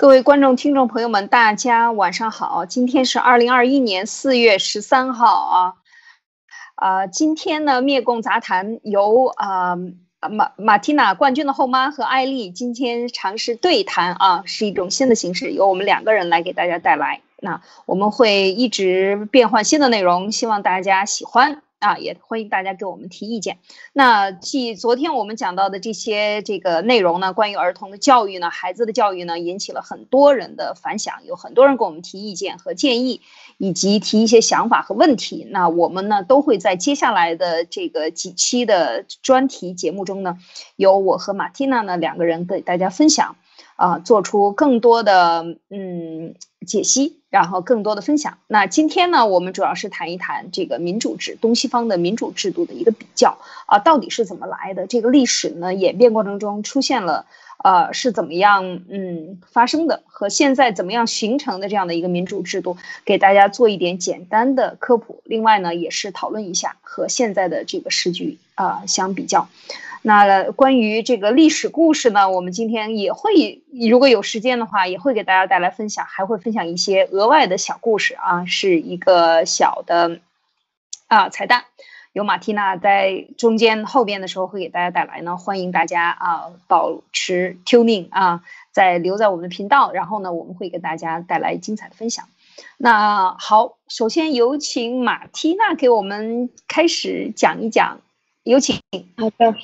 各位观众、听众朋友们，大家晚上好！今天是二零二一年四月十三号啊，啊，今天呢，灭共杂谈由啊马马蒂娜冠军的后妈和艾丽今天尝试对谈啊，是一种新的形式，由我们两个人来给大家带来。那我们会一直变换新的内容，希望大家喜欢。啊，也欢迎大家给我们提意见。那继昨天我们讲到的这些这个内容呢，关于儿童的教育呢，孩子的教育呢，引起了很多人的反响，有很多人给我们提意见和建议，以及提一些想法和问题。那我们呢，都会在接下来的这个几期的专题节目中呢，由我和马蒂娜呢两个人给大家分享。啊，做出更多的嗯解析，然后更多的分享。那今天呢，我们主要是谈一谈这个民主制，东西方的民主制度的一个比较啊，到底是怎么来的？这个历史呢，演变过程中出现了，呃，是怎么样嗯发生的？和现在怎么样形成的这样的一个民主制度，给大家做一点简单的科普。另外呢，也是讨论一下和现在的这个时局啊相比较。那关于这个历史故事呢，我们今天也会，如果有时间的话，也会给大家带来分享，还会分享一些额外的小故事啊，是一个小的啊彩蛋，有马蒂娜在中间后边的时候会给大家带来呢，欢迎大家啊保持 tuning 啊，在留在我们的频道，然后呢，我们会给大家带来精彩的分享。那好，首先有请马蒂娜给我们开始讲一讲，有请。好的。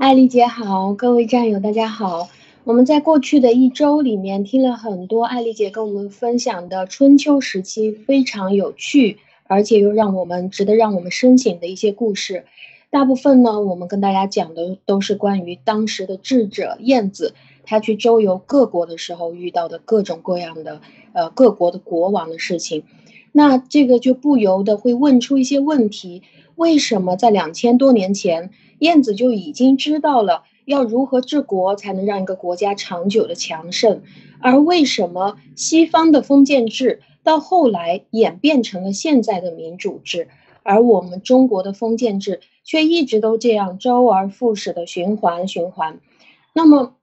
艾丽姐好，各位战友大家好。我们在过去的一周里面听了很多艾丽姐跟我们分享的春秋时期非常有趣，而且又让我们值得让我们深省的一些故事。大部分呢，我们跟大家讲的都是关于当时的智者晏子，他去周游各国的时候遇到的各种各样的呃各国的国王的事情。那这个就不由得会问出一些问题：为什么在两千多年前？燕子就已经知道了要如何治国才能让一个国家长久的强盛，而为什么西方的封建制到后来演变成了现在的民主制，而我们中国的封建制却一直都这样周而复始的循环循环？那么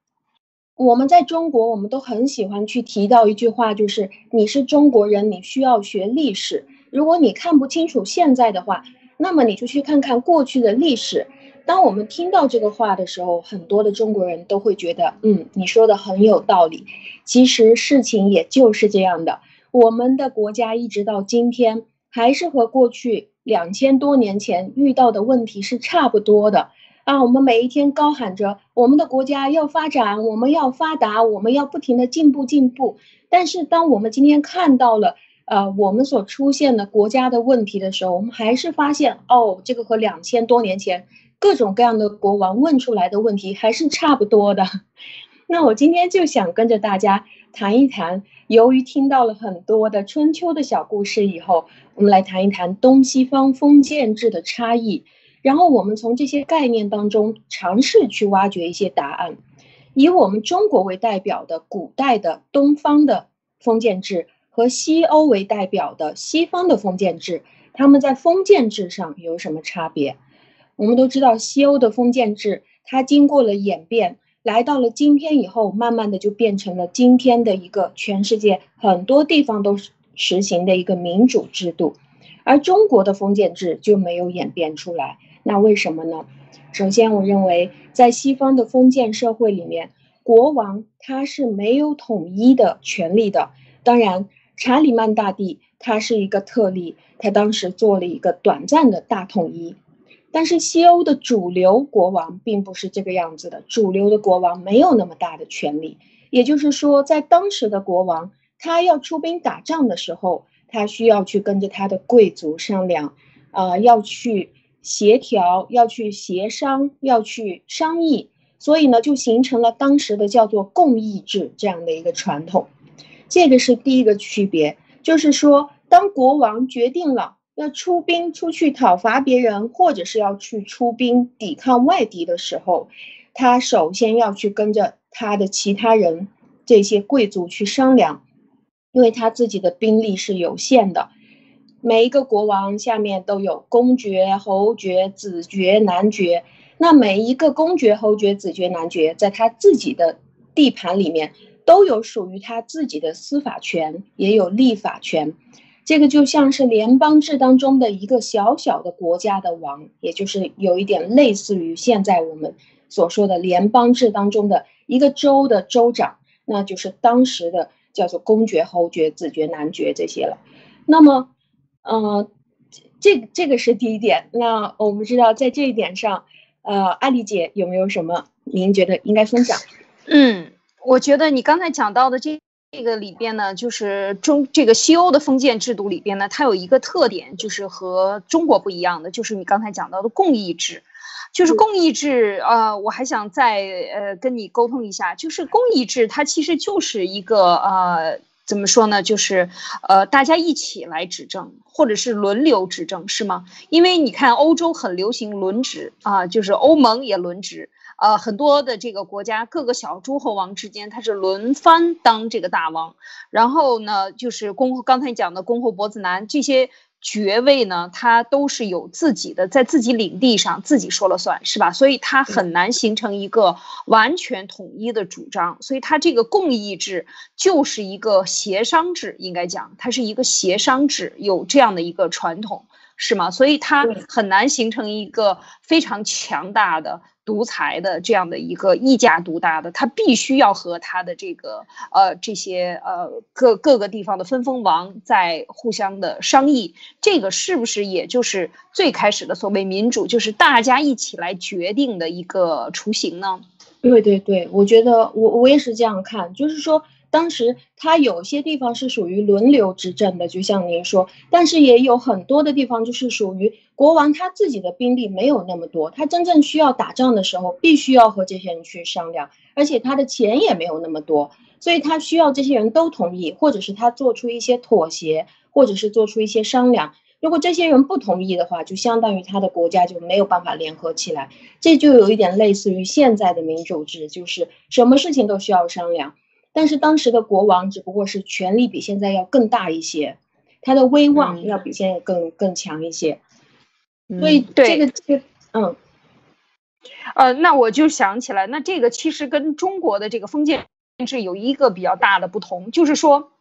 我们在中国，我们都很喜欢去提到一句话，就是你是中国人，你需要学历史。如果你看不清楚现在的话，那么你就去看看过去的历史。当我们听到这个话的时候，很多的中国人都会觉得，嗯，你说的很有道理。其实事情也就是这样的，我们的国家一直到今天，还是和过去两千多年前遇到的问题是差不多的啊。我们每一天高喊着我们的国家要发展，我们要发达，我们要不停的进步进步。但是当我们今天看到了，呃，我们所出现的国家的问题的时候，我们还是发现，哦，这个和两千多年前。各种各样的国王问出来的问题还是差不多的，那我今天就想跟着大家谈一谈。由于听到了很多的春秋的小故事以后，我们来谈一谈东西方封建制的差异，然后我们从这些概念当中尝试去挖掘一些答案。以我们中国为代表的古代的东方的封建制和西欧为代表的西方的封建制，他们在封建制上有什么差别？我们都知道，西欧的封建制，它经过了演变，来到了今天以后，慢慢的就变成了今天的一个全世界很多地方都实行的一个民主制度，而中国的封建制就没有演变出来。那为什么呢？首先，我认为在西方的封建社会里面，国王他是没有统一的权利的。当然，查理曼大帝他是一个特例，他当时做了一个短暂的大统一。但是西欧的主流国王并不是这个样子的，主流的国王没有那么大的权利。也就是说，在当时的国王，他要出兵打仗的时候，他需要去跟着他的贵族商量，啊，要去协调，要去协商，要去商议。所以呢，就形成了当时的叫做共议制这样的一个传统。这个是第一个区别，就是说，当国王决定了。要出兵出去讨伐别人，或者是要去出兵抵抗外敌的时候，他首先要去跟着他的其他人这些贵族去商量，因为他自己的兵力是有限的。每一个国王下面都有公爵、侯爵、子爵、男爵，那每一个公爵、侯爵、子爵、男爵，在他自己的地盘里面都有属于他自己的司法权，也有立法权。这个就像是联邦制当中的一个小小的国家的王，也就是有一点类似于现在我们所说的联邦制当中的一个州的州长，那就是当时的叫做公爵、侯爵、子爵、男爵这些了。那么，呃，这这个是第一点。那我们知道在这一点上，呃，艾丽姐有没有什么您觉得应该分享？嗯，我觉得你刚才讲到的这。这个里边呢，就是中这个西欧的封建制度里边呢，它有一个特点，就是和中国不一样的，就是你刚才讲到的共议制，就是共议制。呃，我还想再呃跟你沟通一下，就是共议制，它其实就是一个呃怎么说呢，就是呃大家一起来执政，或者是轮流执政，是吗？因为你看欧洲很流行轮值啊，就是欧盟也轮值。呃，很多的这个国家，各个小诸侯王之间，他是轮番当这个大王。然后呢，就是公刚才讲的公侯伯子男这些爵位呢，他都是有自己的，在自己领地上自己说了算是吧？所以他很难形成一个完全统一的主张。所以他这个共议制就是一个协商制，应该讲它是一个协商制，有这样的一个传统，是吗？所以它很难形成一个非常强大的。独裁的这样的一个一家独大的，他必须要和他的这个呃这些呃各各个地方的分封王在互相的商议，这个是不是也就是最开始的所谓民主，就是大家一起来决定的一个雏形呢？对对对，我觉得我我也是这样看，就是说。当时他有些地方是属于轮流执政的，就像您说，但是也有很多的地方就是属于国王他自己的兵力没有那么多，他真正需要打仗的时候，必须要和这些人去商量，而且他的钱也没有那么多，所以他需要这些人都同意，或者是他做出一些妥协，或者是做出一些商量。如果这些人不同意的话，就相当于他的国家就没有办法联合起来，这就有一点类似于现在的民主制，就是什么事情都需要商量。但是当时的国王只不过是权力比现在要更大一些，他的威望要比现在更更强一些，所以这个这个嗯，呃，那我就想起来，那这个其实跟中国的这个封建制有一个比较大的不同，就是说。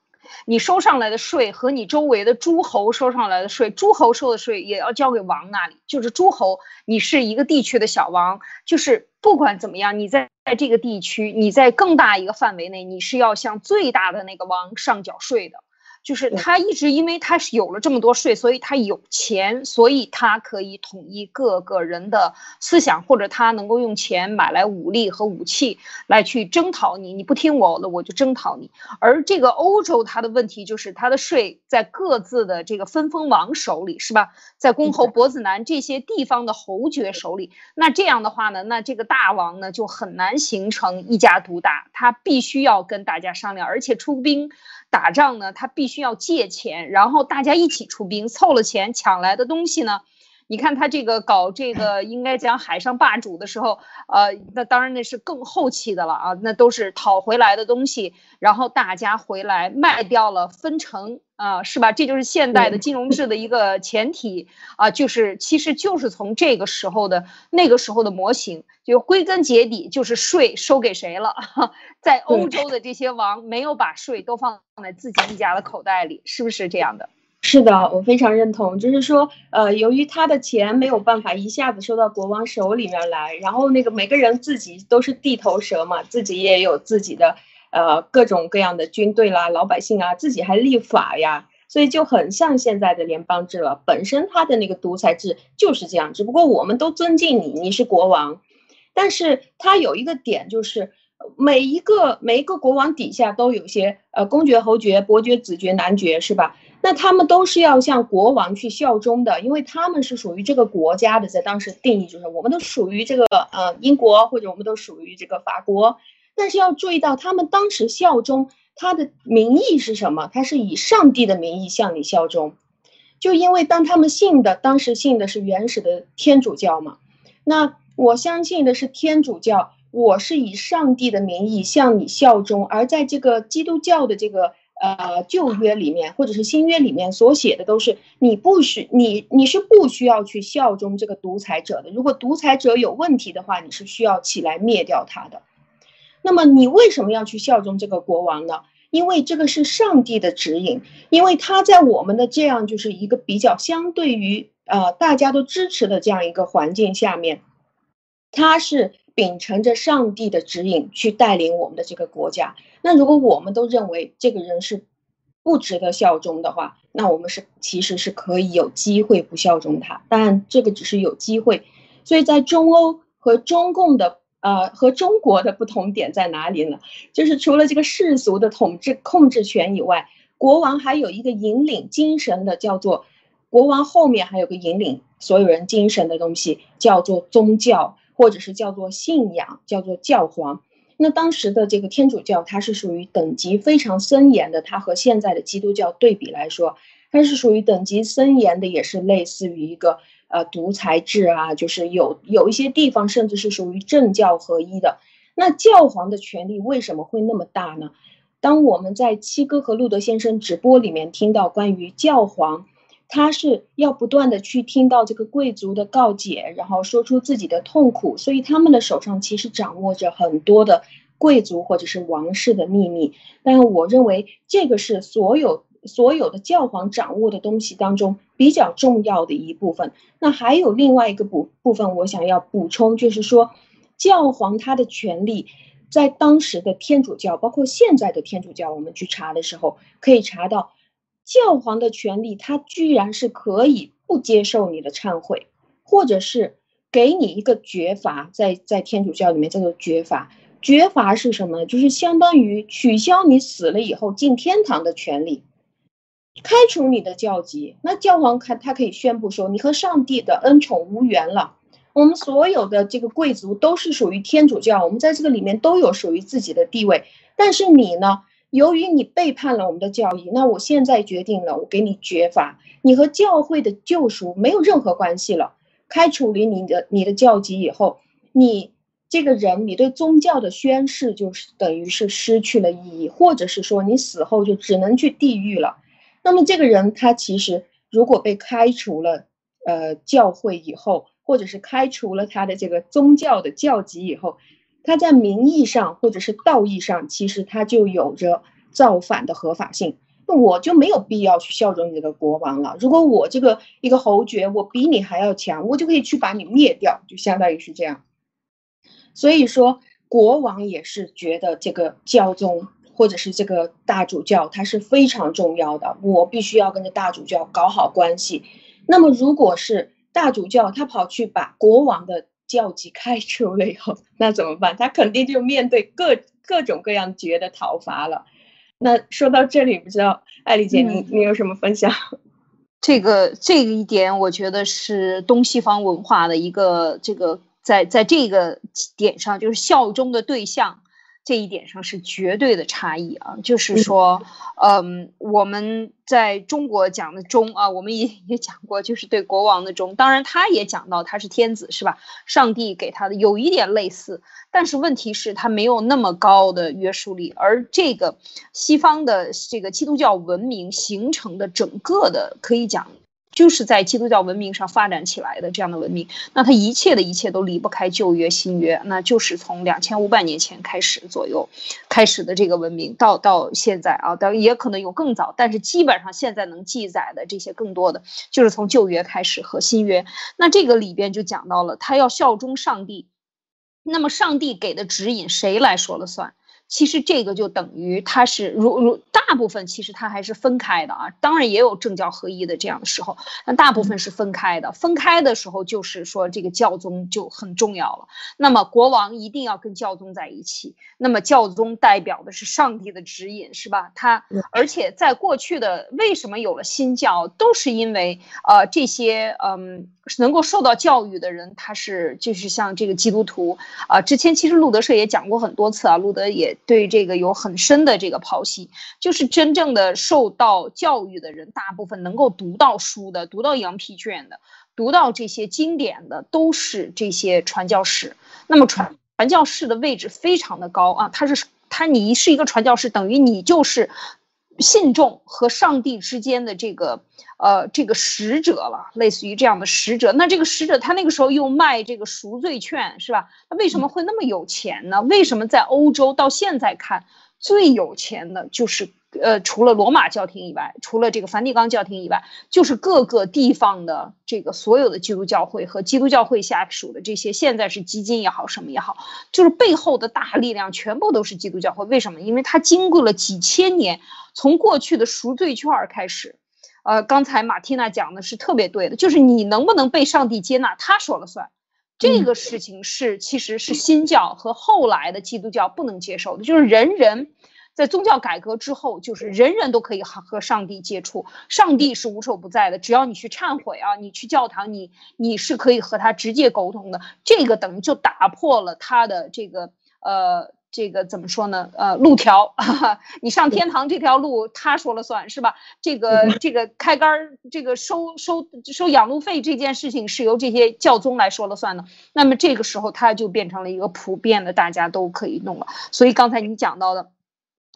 你收上来的税和你周围的诸侯收上来的税，诸侯收的税也要交给王那里。就是诸侯，你是一个地区的小王，就是不管怎么样，你在在这个地区，你在更大一个范围内，你是要向最大的那个王上缴税的。就是他一直因为他是有了这么多税，所以他有钱，所以他可以统一各个人的思想，或者他能够用钱买来武力和武器来去征讨你，你不听我的，我就征讨你。而这个欧洲，它的问题就是它的税在各自的这个分封王手里，是吧？在公侯伯子男这些地方的侯爵手里。那这样的话呢，那这个大王呢就很难形成一家独大，他必须要跟大家商量，而且出兵。打仗呢，他必须要借钱，然后大家一起出兵，凑了钱抢来的东西呢。你看他这个搞这个，应该讲海上霸主的时候，呃，那当然那是更后期的了啊，那都是讨回来的东西，然后大家回来卖掉了分成啊，是吧？这就是现代的金融制的一个前提啊，就是其实就是从这个时候的那个时候的模型，就归根结底就是税收给谁了，在欧洲的这些王没有把税都放在自己一家的口袋里，是不是这样的？是的，我非常认同。就是说，呃，由于他的钱没有办法一下子收到国王手里面来，然后那个每个人自己都是地头蛇嘛，自己也有自己的呃各种各样的军队啦，老百姓啊，自己还立法呀，所以就很像现在的联邦制了。本身他的那个独裁制就是这样，只不过我们都尊敬你，你是国王，但是他有一个点就是。每一个每一个国王底下都有些呃公爵、侯爵、伯爵、子爵、男爵，是吧？那他们都是要向国王去效忠的，因为他们是属于这个国家的，在当时定义就是我们都属于这个呃英国，或者我们都属于这个法国。但是要注意到，他们当时效忠他的名义是什么？他是以上帝的名义向你效忠，就因为当他们信的当时信的是原始的天主教嘛。那我相信的是天主教。我是以上帝的名义向你效忠，而在这个基督教的这个呃旧约里面，或者是新约里面所写的都是你不需你你是不需要去效忠这个独裁者的。如果独裁者有问题的话，你是需要起来灭掉他的。那么你为什么要去效忠这个国王呢？因为这个是上帝的指引，因为他在我们的这样就是一个比较相对于呃大家都支持的这样一个环境下面，他是秉承着上帝的指引去带领我们的这个国家。那如果我们都认为这个人是不值得效忠的话，那我们是其实是可以有机会不效忠他，当然这个只是有机会。所以在中欧和中共的。呃，和中国的不同点在哪里呢？就是除了这个世俗的统治控制权以外，国王还有一个引领精神的，叫做国王后面还有个引领所有人精神的东西，叫做宗教，或者是叫做信仰，叫做教皇。那当时的这个天主教，它是属于等级非常森严的，它和现在的基督教对比来说，它是属于等级森严的，也是类似于一个。呃，独裁制啊，就是有有一些地方甚至是属于政教合一的。那教皇的权力为什么会那么大呢？当我们在七哥和路德先生直播里面听到关于教皇，他是要不断的去听到这个贵族的告解，然后说出自己的痛苦，所以他们的手上其实掌握着很多的贵族或者是王室的秘密。但我认为这个是所有。所有的教皇掌握的东西当中比较重要的一部分，那还有另外一个部部分，我想要补充，就是说，教皇他的权力，在当时的天主教，包括现在的天主教，我们去查的时候，可以查到，教皇的权力，他居然是可以不接受你的忏悔，或者是给你一个绝罚，在在天主教里面叫做绝罚，绝罚是什么？就是相当于取消你死了以后进天堂的权利。开除你的教籍，那教皇看他可以宣布说，你和上帝的恩宠无缘了。我们所有的这个贵族都是属于天主教，我们在这个里面都有属于自己的地位。但是你呢，由于你背叛了我们的教义，那我现在决定了，我给你绝罚，你和教会的救赎没有任何关系了。开除了你的你的教籍以后，你这个人，你对宗教的宣誓就是等于是失去了意义，或者是说你死后就只能去地狱了。那么这个人他其实如果被开除了，呃，教会以后，或者是开除了他的这个宗教的教籍以后，他在名义上或者是道义上，其实他就有着造反的合法性。那我就没有必要去效忠你这个国王了。如果我这个一个侯爵，我比你还要强，我就可以去把你灭掉，就相当于是这样。所以说，国王也是觉得这个教宗。或者是这个大主教，他是非常重要的，我必须要跟着大主教搞好关系。那么，如果是大主教他跑去把国王的教籍开除了以后，那怎么办？他肯定就面对各各种各样绝的讨伐了。那说到这里，不知道艾丽姐，你你有什么分享？这个这一点，我觉得是东西方文化的一个这个在在这个点上，就是效忠的对象。这一点上是绝对的差异啊，就是说，嗯，我们在中国讲的忠啊，我们也也讲过，就是对国王的忠。当然，他也讲到他是天子，是吧？上帝给他的有一点类似，但是问题是，他没有那么高的约束力。而这个西方的这个基督教文明形成的整个的，可以讲。就是在基督教文明上发展起来的这样的文明，那它一切的一切都离不开旧约、新约，那就是从两千五百年前开始左右开始的这个文明，到到现在啊，当然也可能有更早，但是基本上现在能记载的这些更多的，就是从旧约开始和新约。那这个里边就讲到了，他要效忠上帝，那么上帝给的指引谁来说了算？其实这个就等于它是如如大部分其实它还是分开的啊，当然也有政教合一的这样的时候，但大部分是分开的。分开的时候就是说这个教宗就很重要了。那么国王一定要跟教宗在一起，那么教宗代表的是上帝的指引，是吧？他而且在过去的为什么有了新教，都是因为呃这些嗯能够受到教育的人，他是就是像这个基督徒啊，之前其实路德社也讲过很多次啊，路德也。对这个有很深的这个剖析，就是真正的受到教育的人，大部分能够读到书的、读到羊皮卷的、读到这些经典的，都是这些传教士。那么传传教士的位置非常的高啊，他是他，你是一个传教士，等于你就是信众和上帝之间的这个呃这个使者了，类似于这样的使者。那这个使者他那个时候又卖这个赎罪券，是吧？他为什么会那么有钱呢？为什么在欧洲到现在看最有钱的就是？呃，除了罗马教廷以外，除了这个梵蒂冈教廷以外，就是各个地方的这个所有的基督教会和基督教会下属的这些，现在是基金也好，什么也好，就是背后的大力量全部都是基督教会。为什么？因为它经过了几千年，从过去的赎罪券开始，呃，刚才马蒂娜讲的是特别对的，就是你能不能被上帝接纳，他说了算。这个事情是其实是新教和后来的基督教不能接受的，就是人人。在宗教改革之后，就是人人都可以和和上帝接触，上帝是无处不在的。只要你去忏悔啊，你去教堂，你你是可以和他直接沟通的。这个等于就打破了他的这个呃这个怎么说呢？呃，路条，你上天堂这条路他说了算是吧？这个这个开杆儿，这个收收收养路费这件事情是由这些教宗来说了算的。那么这个时候，他就变成了一个普遍的，大家都可以弄了。所以刚才你讲到的。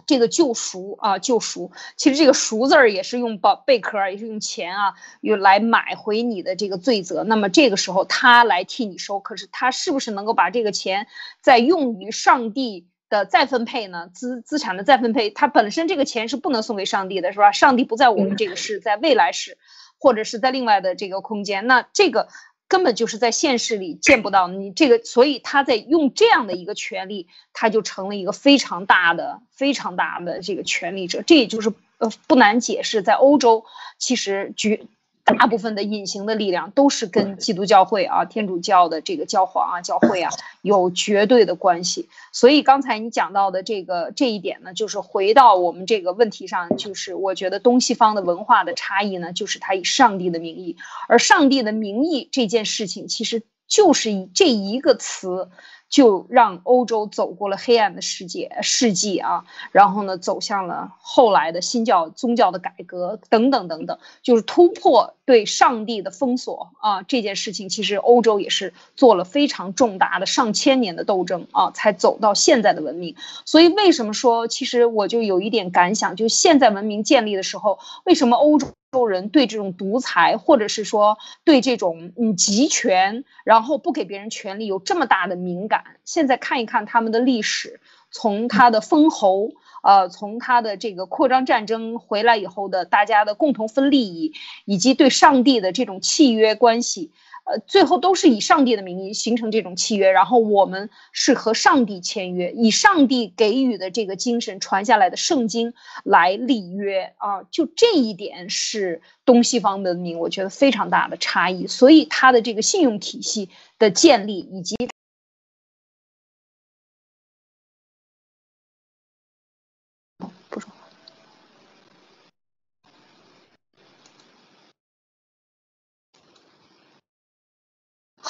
这个救赎啊，救赎，其实这个赎字儿也是用宝贝壳，也是用钱啊，用来买回你的这个罪责。那么这个时候他来替你收，可是他是不是能够把这个钱再用于上帝的再分配呢？资资产的再分配，他本身这个钱是不能送给上帝的，是吧？上帝不在我们这个世，在未来世，或者是在另外的这个空间，那这个。根本就是在现实里见不到你这个，所以他在用这样的一个权利，他就成了一个非常大的、非常大的这个权利者。这也就是呃不难解释，在欧洲其实绝。大部分的隐形的力量都是跟基督教会啊、天主教的这个教皇啊、教会啊有绝对的关系。所以刚才你讲到的这个这一点呢，就是回到我们这个问题上，就是我觉得东西方的文化的差异呢，就是他以上帝的名义，而上帝的名义这件事情，其实就是以这一个词。就让欧洲走过了黑暗的世界世纪啊，然后呢，走向了后来的新教宗教的改革等等等等，就是突破对上帝的封锁啊，这件事情其实欧洲也是做了非常重大的上千年的斗争啊，才走到现在的文明。所以为什么说，其实我就有一点感想，就现在文明建立的时候，为什么欧洲？洲人对这种独裁，或者是说对这种嗯集权，然后不给别人权利有这么大的敏感。现在看一看他们的历史，从他的封侯，呃，从他的这个扩张战争回来以后的大家的共同分利益，以及对上帝的这种契约关系。呃，最后都是以上帝的名义形成这种契约，然后我们是和上帝签约，以上帝给予的这个精神传下来的圣经来立约啊，就这一点是东西方文明我觉得非常大的差异，所以它的这个信用体系的建立以及。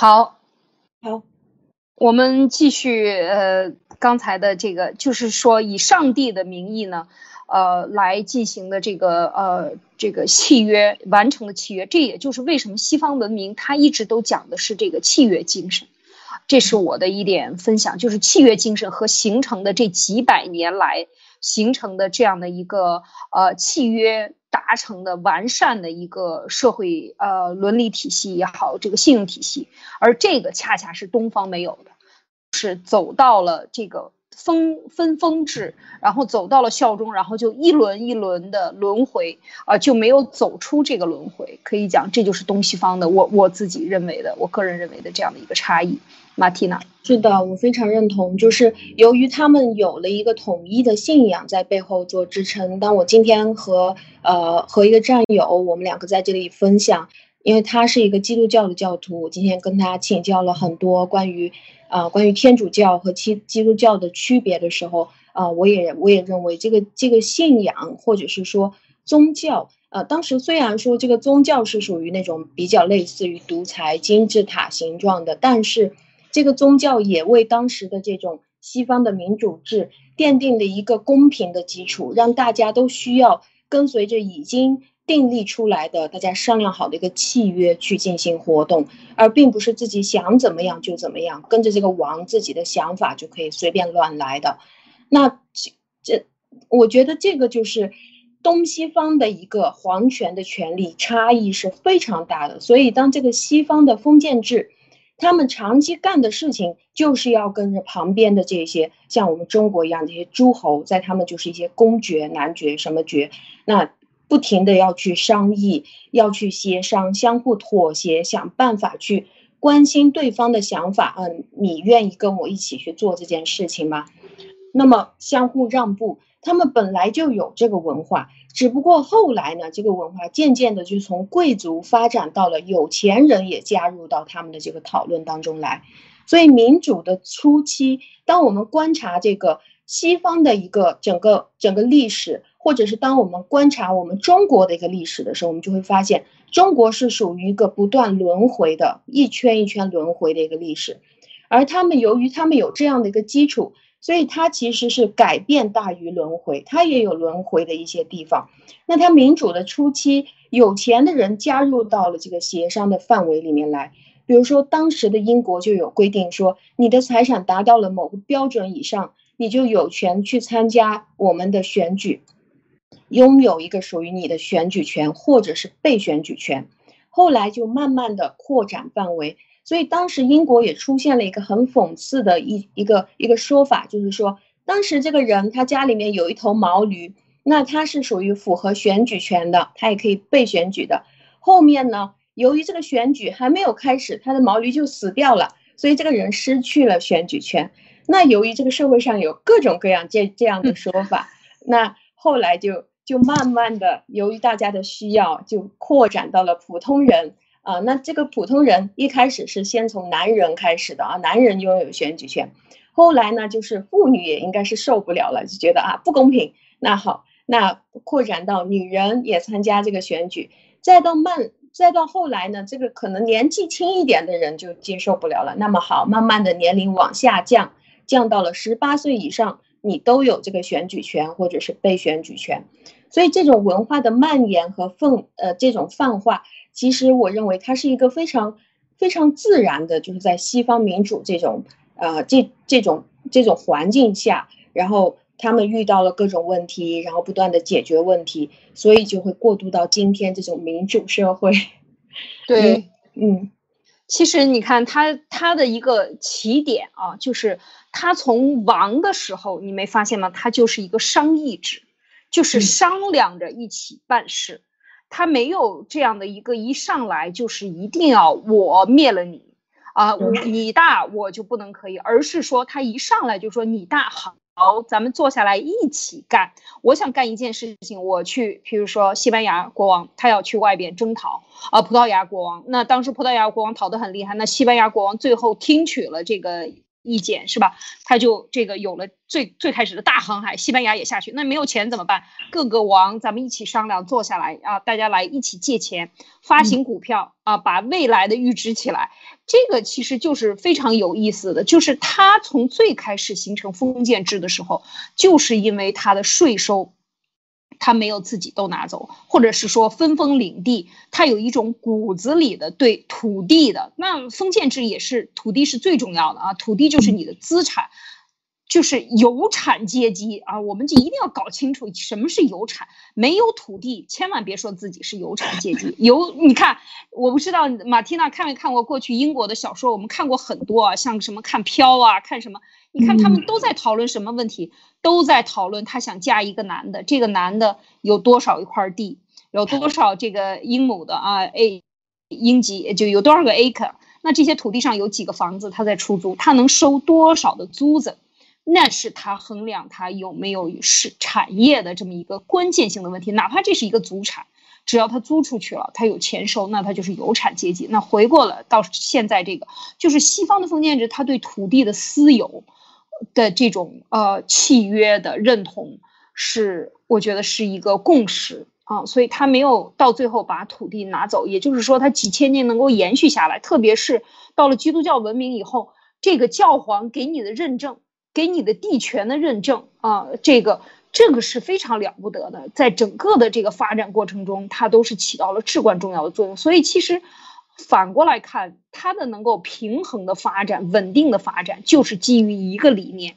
好，好，我们继续。呃，刚才的这个就是说，以上帝的名义呢，呃，来进行的这个呃这个契约完成的契约，这也就是为什么西方文明它一直都讲的是这个契约精神。这是我的一点分享，就是契约精神和形成的这几百年来形成的这样的一个呃契约。达成的完善的一个社会呃伦理体系也好，这个信用体系，而这个恰恰是东方没有的，是走到了这个分分封制，然后走到了效忠，然后就一轮一轮的轮回啊，就没有走出这个轮回。可以讲，这就是东西方的我我自己认为的，我个人认为的这样的一个差异。马蒂娜，是的，我非常认同。就是由于他们有了一个统一的信仰在背后做支撑。当我今天和呃和一个战友，我们两个在这里分享，因为他是一个基督教的教徒，我今天跟他请教了很多关于啊关于天主教和基基督教的区别的时候，啊，我也我也认为这个这个信仰或者是说宗教，呃，当时虽然说这个宗教是属于那种比较类似于独裁金字塔形状的，但是。这个宗教也为当时的这种西方的民主制奠定了一个公平的基础，让大家都需要跟随着已经订立出来的、大家商量好的一个契约去进行活动，而并不是自己想怎么样就怎么样，跟着这个王自己的想法就可以随便乱来的。那这这，我觉得这个就是东西方的一个皇权的权力差异是非常大的，所以当这个西方的封建制，他们长期干的事情就是要跟着旁边的这些像我们中国一样这些诸侯，在他们就是一些公爵、男爵什么爵，那不停的要去商议，要去协商，相互妥协，想办法去关心对方的想法。嗯，你愿意跟我一起去做这件事情吗？那么相互让步。他们本来就有这个文化，只不过后来呢，这个文化渐渐的就从贵族发展到了有钱人也加入到他们的这个讨论当中来。所以民主的初期，当我们观察这个西方的一个整个整个历史，或者是当我们观察我们中国的一个历史的时候，我们就会发现，中国是属于一个不断轮回的一圈一圈轮回的一个历史，而他们由于他们有这样的一个基础。所以它其实是改变大于轮回，它也有轮回的一些地方。那它民主的初期，有钱的人加入到了这个协商的范围里面来。比如说，当时的英国就有规定说，你的财产达到了某个标准以上，你就有权去参加我们的选举，拥有一个属于你的选举权或者是被选举权。后来就慢慢的扩展范围。所以当时英国也出现了一个很讽刺的一一个一个说法，就是说当时这个人他家里面有一头毛驴，那他是属于符合选举权的，他也可以被选举的。后面呢，由于这个选举还没有开始，他的毛驴就死掉了，所以这个人失去了选举权。那由于这个社会上有各种各样这这样的说法，那后来就就慢慢的由于大家的需要，就扩展到了普通人。啊，那这个普通人一开始是先从男人开始的啊，男人拥有选举权，后来呢，就是妇女也应该是受不了了，就觉得啊不公平。那好，那扩展到女人也参加这个选举，再到慢，再到后来呢，这个可能年纪轻一点的人就接受不了了。那么好，慢慢的年龄往下降，降到了十八岁以上，你都有这个选举权或者是被选举权。所以这种文化的蔓延和泛呃这种泛化。其实我认为它是一个非常非常自然的，就是在西方民主这种呃这这种这种环境下，然后他们遇到了各种问题，然后不断的解决问题，所以就会过渡到今天这种民主社会。对，嗯，其实你看他他的一个起点啊，就是他从王的时候，你没发现吗？他就是一个商议制，就是商量着一起办事。他没有这样的一个一上来就是一定要我灭了你啊，你大我就不能可以，而是说他一上来就说你大好，咱们坐下来一起干。我想干一件事情，我去，比如说西班牙国王他要去外边征讨啊，葡萄牙国王，那当时葡萄牙国王讨得很厉害，那西班牙国王最后听取了这个。意见是吧？他就这个有了最最开始的大航海，西班牙也下去，那没有钱怎么办？各个王咱们一起商量，坐下来啊，大家来一起借钱，发行股票啊，把未来的预支起来。这个其实就是非常有意思的，就是他从最开始形成封建制的时候，就是因为他的税收。他没有自己都拿走，或者是说分封领地，他有一种骨子里的对土地的。那封建制也是土地是最重要的啊，土地就是你的资产，就是有产阶级啊，我们就一定要搞清楚什么是有产。没有土地，千万别说自己是有产阶级。有，你看，我不知道马蒂娜看没看过过去英国的小说，我们看过很多啊，像什么看飘啊，看什么。你看他们都在讨论什么问题？都在讨论她想嫁一个男的，这个男的有多少一块地，有多少这个英亩的啊？A 英吉就有多少个 acre？那这些土地上有几个房子？他在出租，他能收多少的租子？那是他衡量他有没有是产业的这么一个关键性的问题。哪怕这是一个祖产。只要他租出去了，他有钱收，那他就是有产阶级。那回过了到现在这个，就是西方的封建制，他对土地的私有的这种呃契约的认同，是我觉得是一个共识啊，所以他没有到最后把土地拿走，也就是说他几千年能够延续下来。特别是到了基督教文明以后，这个教皇给你的认证，给你的地权的认证啊，这个。这个是非常了不得的，在整个的这个发展过程中，它都是起到了至关重要的作用。所以，其实反过来看，它的能够平衡的发展、稳定的发展，就是基于一个理念。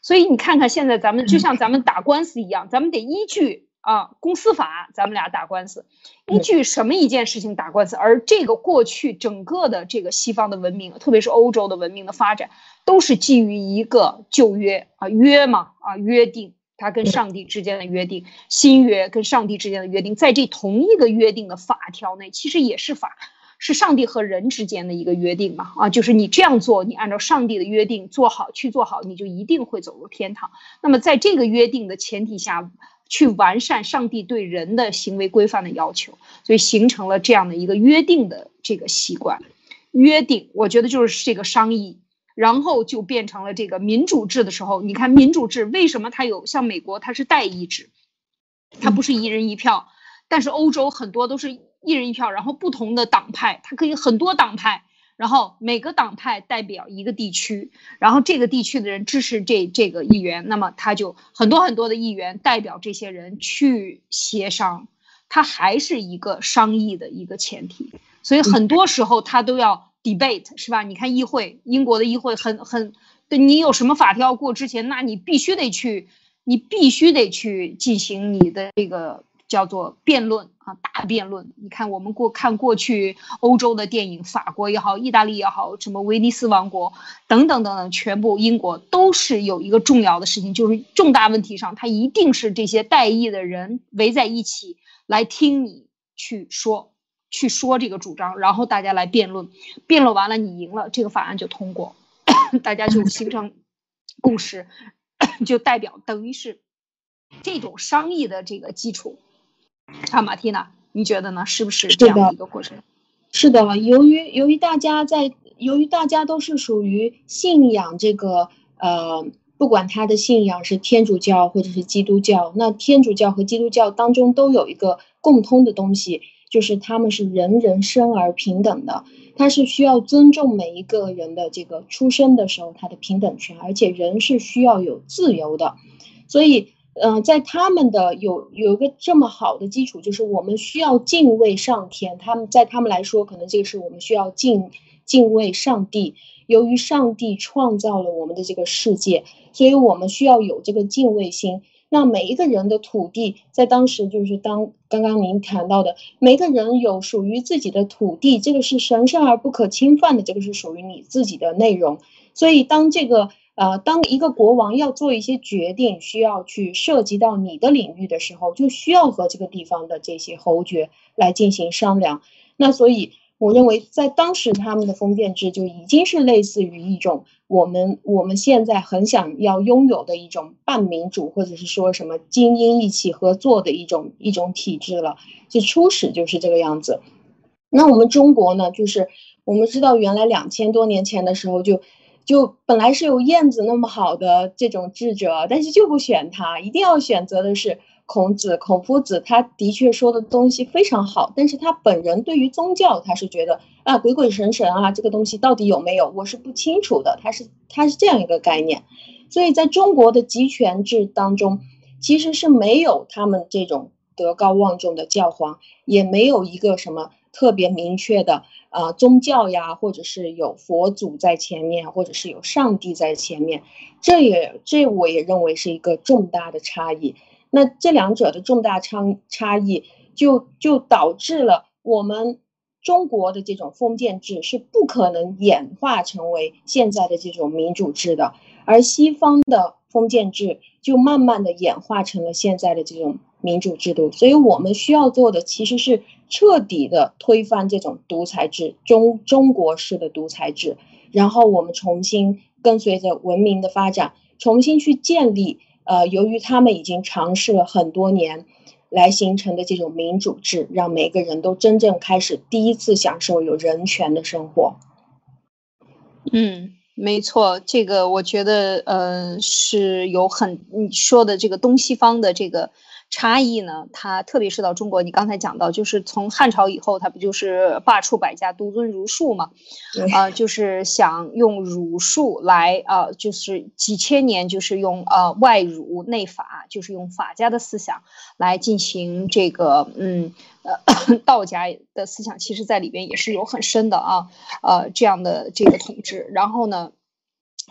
所以，你看看现在咱们就像咱们打官司一样，咱们得依据啊，公司法，咱们俩打官司，依据什么一件事情打官司？而这个过去整个的这个西方的文明，特别是欧洲的文明的发展，都是基于一个旧约啊，约嘛啊，约定，它跟上帝之间的约定，新约跟上帝之间的约定，在这同一个约定的法条内，其实也是法，是上帝和人之间的一个约定嘛啊，就是你这样做，你按照上帝的约定做好去做好，你就一定会走入天堂。那么在这个约定的前提下。去完善上帝对人的行为规范的要求，所以形成了这样的一个约定的这个习惯。约定，我觉得就是这个商议，然后就变成了这个民主制的时候。你看民主制为什么它有像美国它是代议制，它不是一人一票，但是欧洲很多都是一人一票，然后不同的党派它可以很多党派。然后每个党派代表一个地区，然后这个地区的人支持这这个议员，那么他就很多很多的议员代表这些人去协商，他还是一个商议的一个前提，所以很多时候他都要 debate，是吧？你看议会，英国的议会很很，对你有什么法条要过之前，那你必须得去，你必须得去进行你的这个。叫做辩论啊，大辩论。你看，我们过看过去欧洲的电影，法国也好，意大利也好，什么威尼斯王国等等等等，全部英国都是有一个重要的事情，就是重大问题上，他一定是这些代议的人围在一起来听你去说，去说这个主张，然后大家来辩论，辩论完了你赢了，这个法案就通过，大家就形成共识，就代表等于是这种商议的这个基础。啊，马蒂娜，你觉得呢？是不是这样的一个过程？是的，由于由于大家在，由于大家都是属于信仰这个呃，不管他的信仰是天主教或者是基督教，那天主教和基督教当中都有一个共通的东西，就是他们是人人生而平等的，他是需要尊重每一个人的这个出生的时候他的平等权，而且人是需要有自由的，所以。嗯，在他们的有有一个这么好的基础，就是我们需要敬畏上天。他们在他们来说，可能这个是我们需要敬敬畏上帝。由于上帝创造了我们的这个世界，所以我们需要有这个敬畏心。那每一个人的土地，在当时就是当刚刚您谈到的，每个人有属于自己的土地，这个是神圣而不可侵犯的，这个是属于你自己的内容。所以当这个。呃，当一个国王要做一些决定，需要去涉及到你的领域的时候，就需要和这个地方的这些侯爵来进行商量。那所以，我认为在当时他们的封建制就已经是类似于一种我们我们现在很想要拥有的一种半民主，或者是说什么精英一起合作的一种一种体制了。就初始就是这个样子。那我们中国呢，就是我们知道原来两千多年前的时候就。就本来是有晏子那么好的这种智者，但是就不选他，一定要选择的是孔子、孔夫子。他的确说的东西非常好，但是他本人对于宗教，他是觉得啊鬼鬼神神啊，这个东西到底有没有，我是不清楚的。他是他是这样一个概念，所以在中国的集权制当中，其实是没有他们这种德高望重的教皇，也没有一个什么特别明确的。呃，宗教呀，或者是有佛祖在前面，或者是有上帝在前面，这也这我也认为是一个重大的差异。那这两者的重大差差异，就就导致了我们中国的这种封建制是不可能演化成为现在的这种民主制的，而西方的封建制就慢慢的演化成了现在的这种。民主制度，所以我们需要做的其实是彻底的推翻这种独裁制，中中国式的独裁制，然后我们重新跟随着文明的发展，重新去建立。呃，由于他们已经尝试了很多年来形成的这种民主制，让每个人都真正开始第一次享受有人权的生活。嗯，没错，这个我觉得呃是有很你说的这个东西方的这个。差异呢？它特别是到中国，你刚才讲到，就是从汉朝以后，它不就是罢黜百家，独尊儒术嘛？啊，就是想用儒术来啊，就是几千年，就是用呃外儒内法，就是用法家的思想来进行这个，嗯，呃，道家的思想，其实在里边也是有很深的啊，呃，这样的这个统治。然后呢？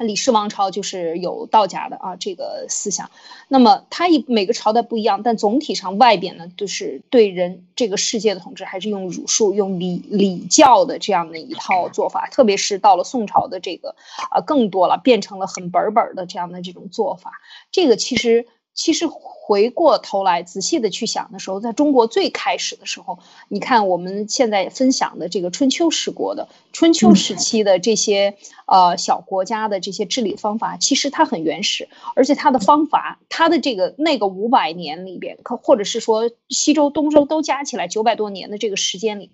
李氏王朝就是有道家的啊这个思想，那么它一每个朝代不一样，但总体上外边呢就是对人这个世界的统治还是用儒术、用礼礼教的这样的一套做法，特别是到了宋朝的这个啊更多了，变成了很本本的这样的这种做法，这个其实。其实回过头来仔细的去想的时候，在中国最开始的时候，你看我们现在分享的这个春秋时国的春秋时期的这些呃小国家的这些治理方法，其实它很原始，而且它的方法，它的这个那个五百年里边，可或者是说西周、东周都加起来九百多年的这个时间里。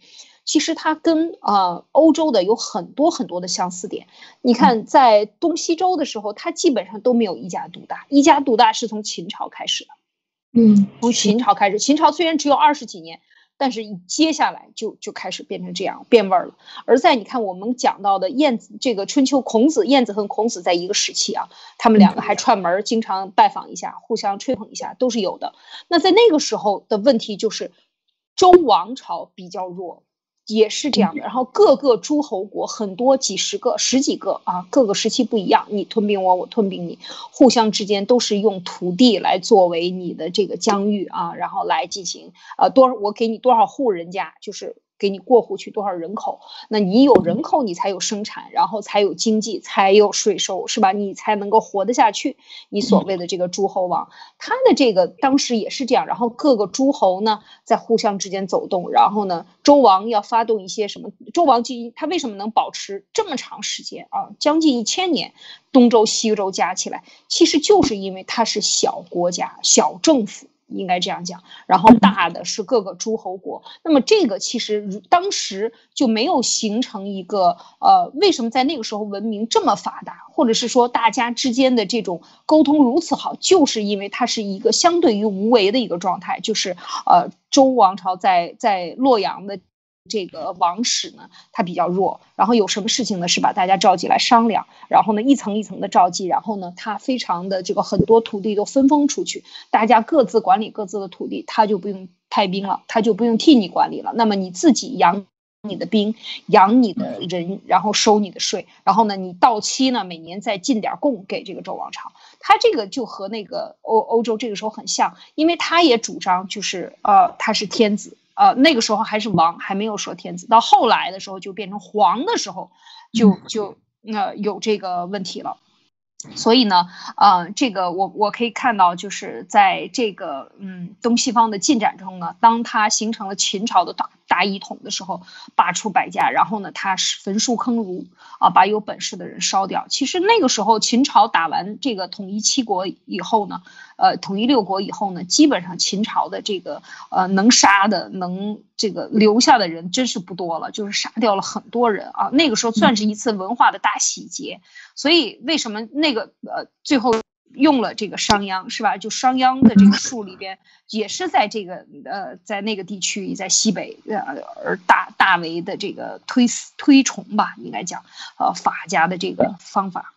其实它跟呃欧洲的有很多很多的相似点。你看，在东西周的时候，它基本上都没有一家独大。一家独大是从秦朝开始的，嗯，从秦朝开始。秦朝虽然只有二十几年，但是接下来就就开始变成这样变味儿了。而在你看我们讲到的晏子这个春秋，孔子晏子和孔子在一个时期啊，他们两个还串门，经常拜访一下，互相吹捧一下，都是有的。那在那个时候的问题就是，周王朝比较弱。也是这样的，然后各个诸侯国很多几十个、十几个啊，各个时期不一样，你吞并我，我吞并你，互相之间都是用土地来作为你的这个疆域啊，然后来进行呃多少我给你多少户人家，就是。给你过户去多少人口？那你有人口，你才有生产，然后才有经济，才有税收，是吧？你才能够活得下去。你所谓的这个诸侯王，他的这个当时也是这样。然后各个诸侯呢，在互相之间走动。然后呢，周王要发动一些什么？周王基他为什么能保持这么长时间啊？将近一千年，东周西周加起来，其实就是因为他是小国家、小政府。应该这样讲，然后大的是各个诸侯国，那么这个其实当时就没有形成一个呃，为什么在那个时候文明这么发达，或者是说大家之间的这种沟通如此好，就是因为它是一个相对于无为的一个状态，就是呃周王朝在在洛阳的。这个王室呢，他比较弱，然后有什么事情呢，是把大家召集来商量，然后呢，一层一层的召集，然后呢，他非常的这个很多土地都分封出去，大家各自管理各自的土地，他就不用派兵了，他就不用替你管理了，那么你自己养你的兵，养你的人，然后收你的税，然后呢，你到期呢，每年再进点贡给这个周王朝，他这个就和那个欧欧洲这个时候很像，因为他也主张就是呃，他是天子。呃，那个时候还是王，还没有说天子。到后来的时候，就变成皇的时候，就就那有这个问题了。所以呢，呃，这个我我可以看到，就是在这个嗯东西方的进展中呢，当它形成了秦朝的大。大一统的时候，罢黜百家，然后呢，他是焚书坑儒啊，把有本事的人烧掉。其实那个时候，秦朝打完这个统一七国以后呢，呃，统一六国以后呢，基本上秦朝的这个呃能杀的、能这个留下的人真是不多了，就是杀掉了很多人啊。那个时候算是一次文化的大洗劫。所以为什么那个呃最后？用了这个商鞅是吧？就商鞅的这个术里边，也是在这个呃，在那个地区，在西北呃，而大大为的这个推推崇吧，应该讲呃法家的这个方法，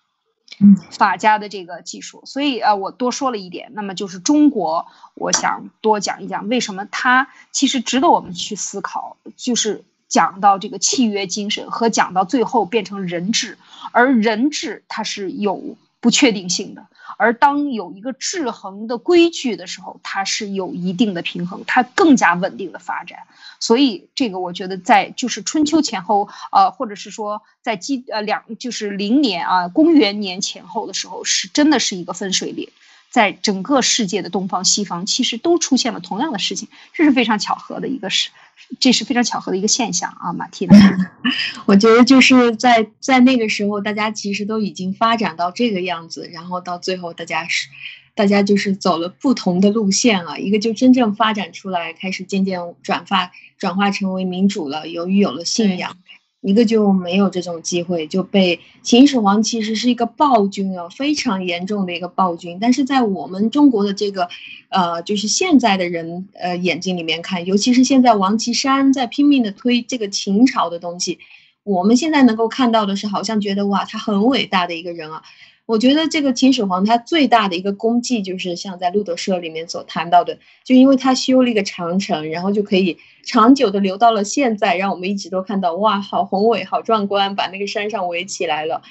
法家的这个技术。所以呃，我多说了一点。那么就是中国，我想多讲一讲为什么它其实值得我们去思考，就是讲到这个契约精神和讲到最后变成人质，而人质它是有不确定性的。而当有一个制衡的规矩的时候，它是有一定的平衡，它更加稳定的发展。所以这个我觉得在就是春秋前后，呃，或者是说在基呃两就是零年啊，公元年前后的时候，是真的是一个分水岭。在整个世界的东方西方，其实都出现了同样的事情，这是非常巧合的一个事，这是非常巧合的一个现象啊，马蒂娜。我觉得就是在在那个时候，大家其实都已经发展到这个样子，然后到最后，大家是大家就是走了不同的路线了，一个就真正发展出来，开始渐渐转化转化成为民主了，由于有了信仰。一个就没有这种机会，就被秦始皇其实是一个暴君啊，非常严重的一个暴君。但是在我们中国的这个，呃，就是现在的人呃眼睛里面看，尤其是现在王岐山在拼命的推这个秦朝的东西，我们现在能够看到的是，好像觉得哇，他很伟大的一个人啊。我觉得这个秦始皇他最大的一个功绩，就是像在路德社里面所谈到的，就因为他修了一个长城，然后就可以长久的留到了现在，让我们一直都看到，哇，好宏伟，好壮观，把那个山上围起来了。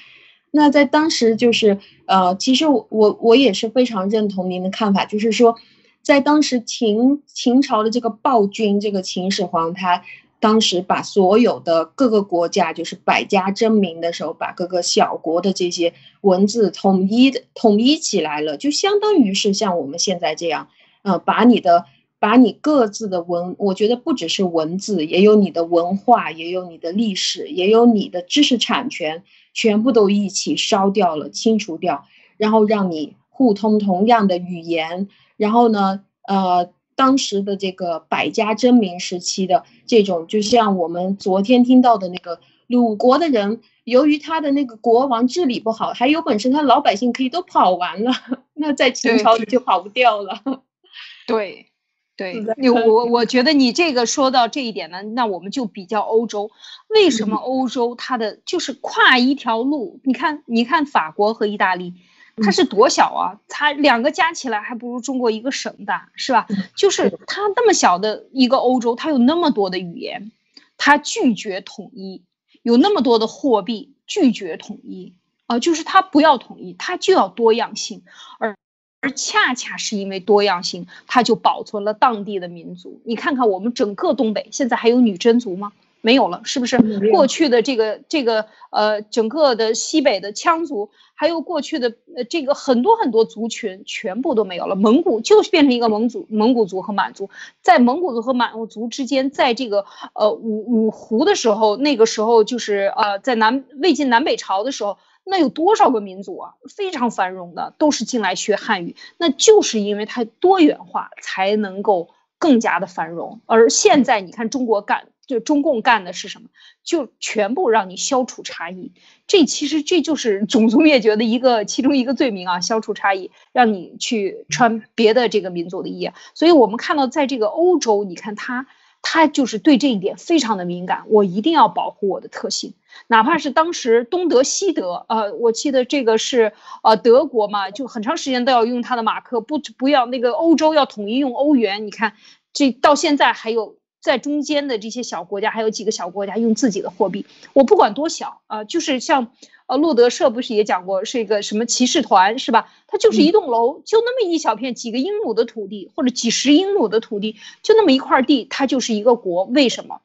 那在当时就是呃，其实我我我也是非常认同您的看法，就是说，在当时秦秦朝的这个暴君，这个秦始皇他。当时把所有的各个国家，就是百家争鸣的时候，把各个小国的这些文字统一的统一起来了，就相当于是像我们现在这样，呃，把你的把你各自的文，我觉得不只是文字，也有你的文化，也有你的历史，也有你的知识产权，全部都一起烧掉了，清除掉，然后让你互通同样的语言，然后呢，呃。当时的这个百家争鸣时期的这种，就像我们昨天听到的那个鲁国的人，由于他的那个国王治理不好，还有本身，他老百姓可以都跑完了，那在秦朝你就跑不掉了。对，对，我我觉得你这个说到这一点呢，那我们就比较欧洲，为什么欧洲它的就是跨一条路？你看，你看法国和意大利。它是多小啊！它两个加起来还不如中国一个省大，是吧？就是它那么小的一个欧洲，它有那么多的语言，它拒绝统一；有那么多的货币，拒绝统一啊！就是它不要统一，它就要多样性，而而恰恰是因为多样性，它就保存了当地的民族。你看看我们整个东北，现在还有女真族吗？没有了，是不是？过去的这个这个呃，整个的西北的羌族，还有过去的呃这个很多很多族群，全部都没有了。蒙古就是变成一个蒙族、蒙古族和满族，在蒙古族和满族之间，在这个呃五五胡的时候，那个时候就是呃在南魏晋南北朝的时候，那有多少个民族啊？非常繁荣的，都是进来学汉语，那就是因为它多元化，才能够更加的繁荣。而现在你看中国干。就中共干的是什么？就全部让你消除差异，这其实这就是种族灭绝的一个其中一个罪名啊！消除差异，让你去穿别的这个民族的衣。所以我们看到，在这个欧洲，你看他他就是对这一点非常的敏感。我一定要保护我的特性，哪怕是当时东德西德，呃，我记得这个是呃德国嘛，就很长时间都要用它的马克，不不要那个欧洲要统一用欧元。你看这到现在还有。在中间的这些小国家，还有几个小国家用自己的货币。我不管多小啊，就是像呃路德社不是也讲过，是一个什么骑士团是吧？它就是一栋楼，就那么一小片几个英亩的土地，或者几十英亩的土地，就那么一块地，它就是一个国。为什么？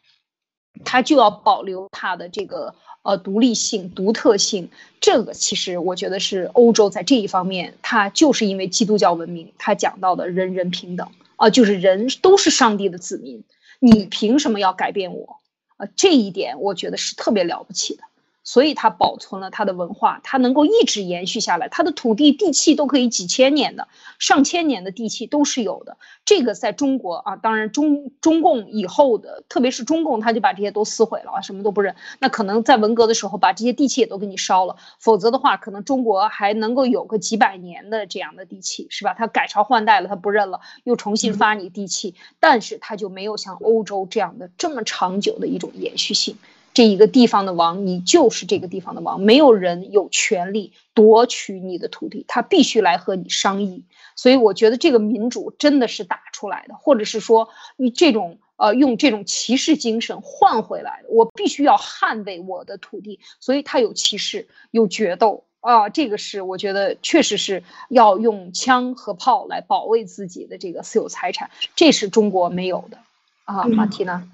它就要保留它的这个呃独立性、独特性。这个其实我觉得是欧洲在这一方面，它就是因为基督教文明，它讲到的人人平等啊，就是人都是上帝的子民。你凭什么要改变我？啊，这一点我觉得是特别了不起的。所以它保存了它的文化，它能够一直延续下来，它的土地地契都可以几千年的、上千年的地契都是有的。这个在中国啊，当然中中共以后的，特别是中共，他就把这些都撕毁了啊，什么都不认。那可能在文革的时候把这些地契也都给你烧了，否则的话，可能中国还能够有个几百年的这样的地契，是吧？他改朝换代了，他不认了，又重新发你地契，但是他就没有像欧洲这样的这么长久的一种延续性。这一个地方的王，你就是这个地方的王，没有人有权利夺取你的土地，他必须来和你商议。所以我觉得这个民主真的是打出来的，或者是说你这种呃用这种骑士精神换回来的，我必须要捍卫我的土地，所以他有骑士，有决斗。啊，这个是我觉得确实是要用枪和炮来保卫自己的这个私有财产，这是中国没有的。啊，马蒂娜。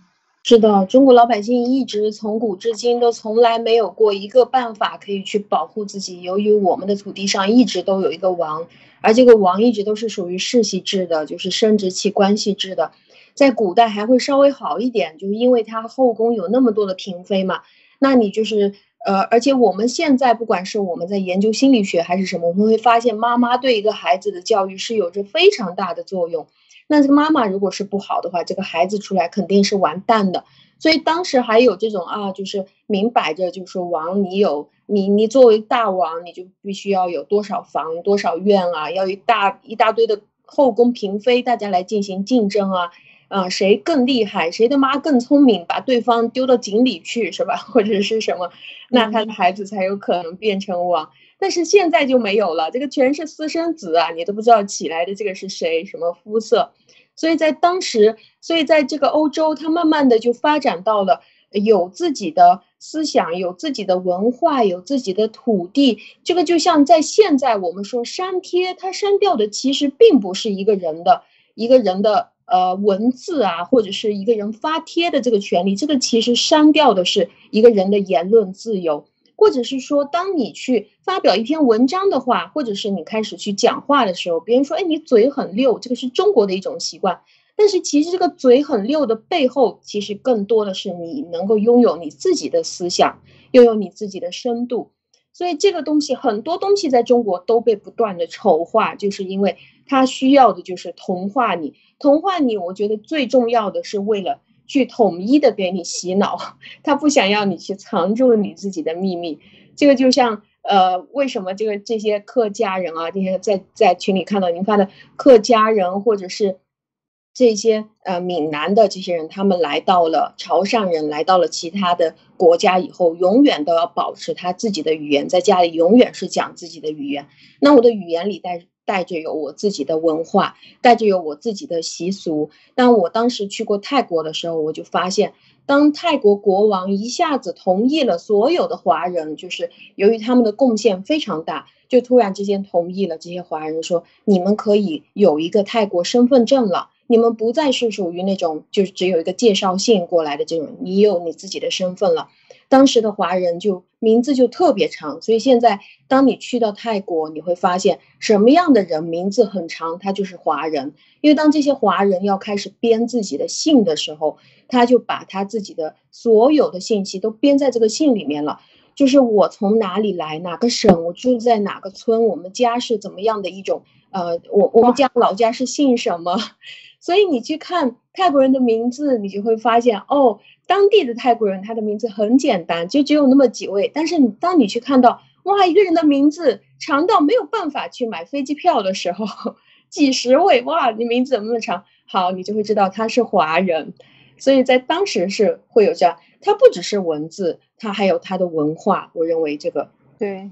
是的，中国老百姓一直从古至今都从来没有过一个办法可以去保护自己。由于我们的土地上一直都有一个王，而这个王一直都是属于世袭制的，就是生殖器关系制的。在古代还会稍微好一点，就是因为他后宫有那么多的嫔妃嘛。那你就是呃，而且我们现在不管是我们在研究心理学还是什么，我们会发现妈妈对一个孩子的教育是有着非常大的作用。那这个妈妈如果是不好的话，这个孩子出来肯定是完蛋的。所以当时还有这种啊，就是明摆着就是说王，你有你你作为大王，你就必须要有多少房多少院啊，要一大一大堆的后宫嫔妃，大家来进行竞争啊，啊谁更厉害，谁的妈更聪明，把对方丢到井里去是吧？或者是什么，那他的孩子才有可能变成王。但是现在就没有了，这个全是私生子啊，你都不知道起来的这个是谁，什么肤色。所以在当时，所以在这个欧洲，它慢慢的就发展到了有自己的思想，有自己的文化，有自己的土地。这个就像在现在我们说删帖，它删掉的其实并不是一个人的一个人的呃文字啊，或者是一个人发帖的这个权利，这个其实删掉的是一个人的言论自由，或者是说，当你去发表一篇文章的话，或者是你开始去讲话的时候，别人说，哎，你嘴很溜，这个是中国的一种习惯。但是其实这个嘴很溜的背后，其实更多的是你能够拥有你自己的思想，拥有你自己的深度。所以这个东西很多东西在中国都被不断的丑化，就是因为它需要的就是同化你，同化你。我觉得最重要的是为了去统一的给你洗脑，他不想要你去藏住你自己的秘密。这个就像呃，为什么这个这些客家人啊，这些在在群里看到您发的客家人或者是。这些呃闽南的这些人，他们来到了潮汕人，来到了其他的国家以后，永远都要保持他自己的语言，在家里永远是讲自己的语言。那我的语言里带带着有我自己的文化，带着有我自己的习俗。但我当时去过泰国的时候，我就发现，当泰国国王一下子同意了所有的华人，就是由于他们的贡献非常大，就突然之间同意了这些华人说，你们可以有一个泰国身份证了。你们不再是属于那种就是只有一个介绍信过来的这种，你有你自己的身份了。当时的华人就名字就特别长，所以现在当你去到泰国，你会发现什么样的人名字很长，他就是华人。因为当这些华人要开始编自己的姓的时候，他就把他自己的所有的信息都编在这个信里面了，就是我从哪里来，哪个省，我住在哪个村，我们家是怎么样的一种，呃，我我们家老家是姓什么。所以你去看泰国人的名字，你就会发现哦，当地的泰国人他的名字很简单，就只有那么几位。但是你当你去看到哇，一个人的名字长到没有办法去买飞机票的时候，几十位哇，你名字怎么那么长？好，你就会知道他是华人。所以在当时是会有这样，他不只是文字，他还有他的文化。我认为这个对。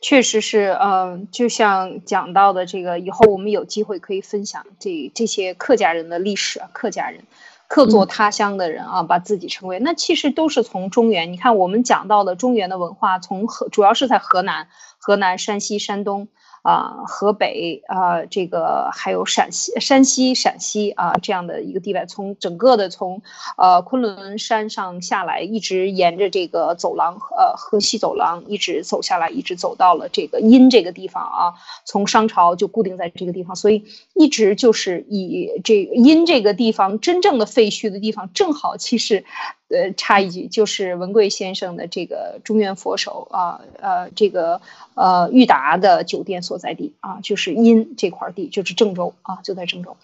确实是，嗯，就像讲到的这个，以后我们有机会可以分享这这些客家人的历史啊，客家人，客座他乡的人啊，把自己称为那其实都是从中原。你看我们讲到的中原的文化，从河主要是在河南、河南、山西、山东。啊，河北啊，这个还有陕西、山西、陕西啊，这样的一个地带，从整个的从呃昆仑山上下来，一直沿着这个走廊，呃河西走廊一直走下来，一直走到了这个阴这个地方啊。从商朝就固定在这个地方，所以一直就是以这阴这个地方真正的废墟的地方，正好其实。呃，插一句，就是文贵先生的这个中原佛手啊，呃，这个呃裕达的酒店所在地啊，就是殷这块地，就是郑州啊，就在郑州，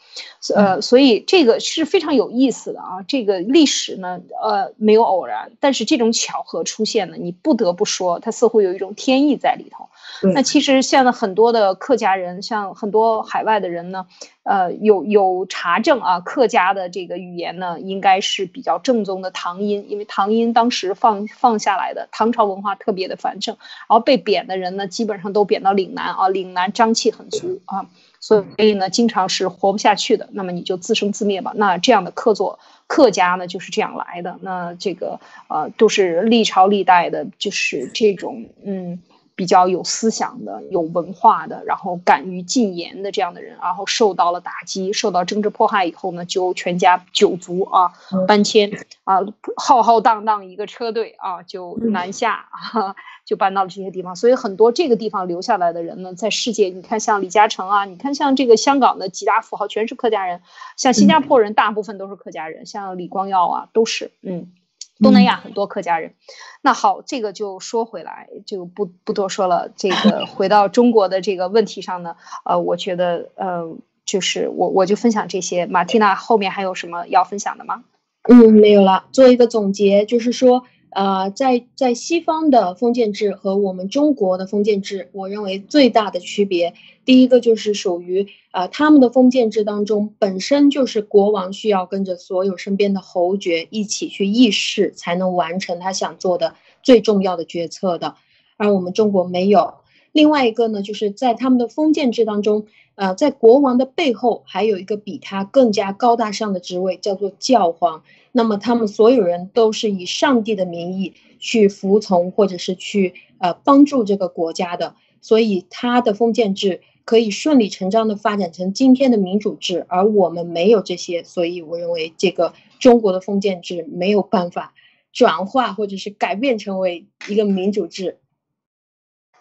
呃，所以这个是非常有意思的啊。这个历史呢，呃，没有偶然，但是这种巧合出现呢，你不得不说，它似乎有一种天意在里头。那其实现在很多的客家人，像很多海外的人呢。呃，有有查证啊，客家的这个语言呢，应该是比较正宗的唐音，因为唐音当时放放下来的，唐朝文化特别的繁盛，然后被贬的人呢，基本上都贬到岭南啊，岭南瘴气很足啊，所以呢，经常是活不下去的，那么你就自生自灭吧。那这样的客作客家呢，就是这样来的，那这个呃，都是历朝历代的，就是这种嗯。比较有思想的、有文化的，然后敢于进言的这样的人，然后受到了打击，受到政治迫害以后呢，就全家九族啊搬迁啊，浩浩荡荡一个车队啊就南下，就搬到了这些地方。所以很多这个地方留下来的人呢，在世界，你看像李嘉诚啊，你看像这个香港的几大富豪全是客家人，像新加坡人大部分都是客家人，像李光耀啊都是嗯。东南亚很多客家人，那好，这个就说回来，就不不多说了。这个 回到中国的这个问题上呢，呃，我觉得，呃，就是我我就分享这些。马蒂娜后面还有什么要分享的吗？嗯，没有了。做一个总结，就是说。呃，在在西方的封建制和我们中国的封建制，我认为最大的区别，第一个就是属于呃他们的封建制当中，本身就是国王需要跟着所有身边的侯爵一起去议事，才能完成他想做的最重要的决策的，而我们中国没有。另外一个呢，就是在他们的封建制当中，呃，在国王的背后还有一个比他更加高大上的职位，叫做教皇。那么他们所有人都是以上帝的名义去服从或者是去呃帮助这个国家的，所以他的封建制可以顺理成章的发展成今天的民主制，而我们没有这些，所以我认为这个中国的封建制没有办法转化或者是改变成为一个民主制。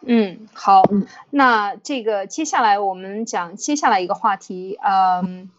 嗯，好，那这个接下来我们讲接下来一个话题，嗯，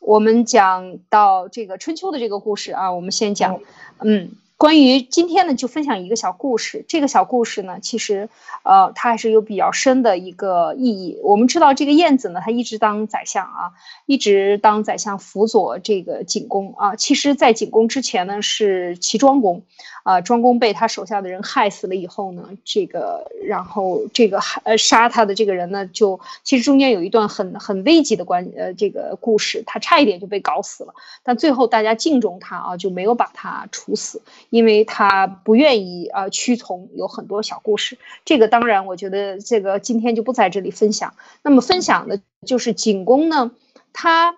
我们讲到这个春秋的这个故事啊，我们先讲，嗯。关于今天呢，就分享一个小故事。这个小故事呢，其实，呃，它还是有比较深的一个意义。我们知道，这个晏子呢，他一直当宰相啊，一直当宰相辅佐这个景公啊。其实，在景公之前呢，是齐庄公，啊，庄公被他手下的人害死了以后呢，这个，然后这个害呃杀他的这个人呢，就其实中间有一段很很危急的关呃这个故事，他差一点就被搞死了，但最后大家敬重他啊，就没有把他处死。因为他不愿意啊屈从，有很多小故事。这个当然，我觉得这个今天就不在这里分享。那么分享的就是景公呢，他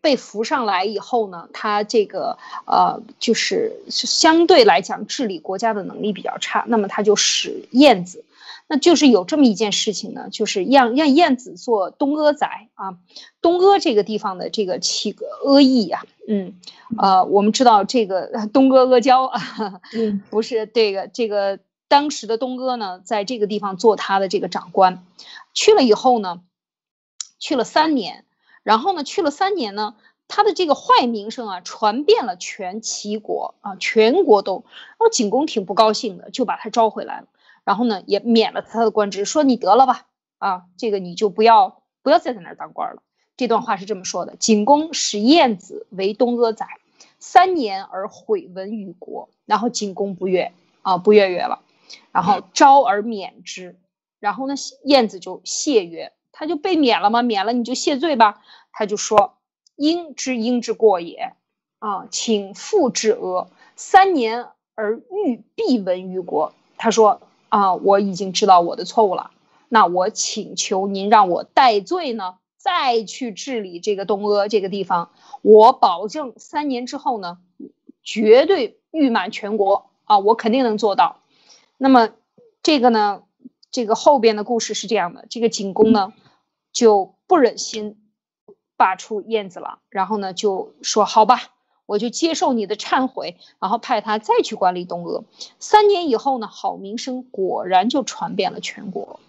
被扶上来以后呢，他这个呃就是相对来讲治理国家的能力比较差。那么他就使晏子。那就是有这么一件事情呢，就是让让晏子做东阿宰啊，东阿这个地方的这个七个阿邑呀，嗯，呃，我们知道这个东阿阿胶啊，嗯，不是这个这个当时的东阿呢，在这个地方做他的这个长官，去了以后呢，去了三年，然后呢，去了三年呢，他的这个坏名声啊，传遍了全齐国啊，全国都，然后景公挺不高兴的，就把他招回来了。然后呢，也免了他的官职，说你得了吧，啊，这个你就不要不要再在那儿当官了。这段话是这么说的：景公使晏子为东阿宰，三年而毁文于国。然后景公不悦啊，不悦悦了，然后招而免之。然后呢，晏子就谢曰，他就被免了吗？免了你就谢罪吧。他就说：应之应之过也，啊，请复之阿。三年而欲必闻于国。他说。啊，我已经知道我的错误了，那我请求您让我戴罪呢，再去治理这个东阿这个地方，我保证三年之后呢，绝对誉满全国。啊，我肯定能做到。那么这个呢，这个后边的故事是这样的，这个景公呢就不忍心罢黜晏子了，然后呢就说好吧。我就接受你的忏悔，然后派他再去管理东阿。三年以后呢，好名声果然就传遍了全国。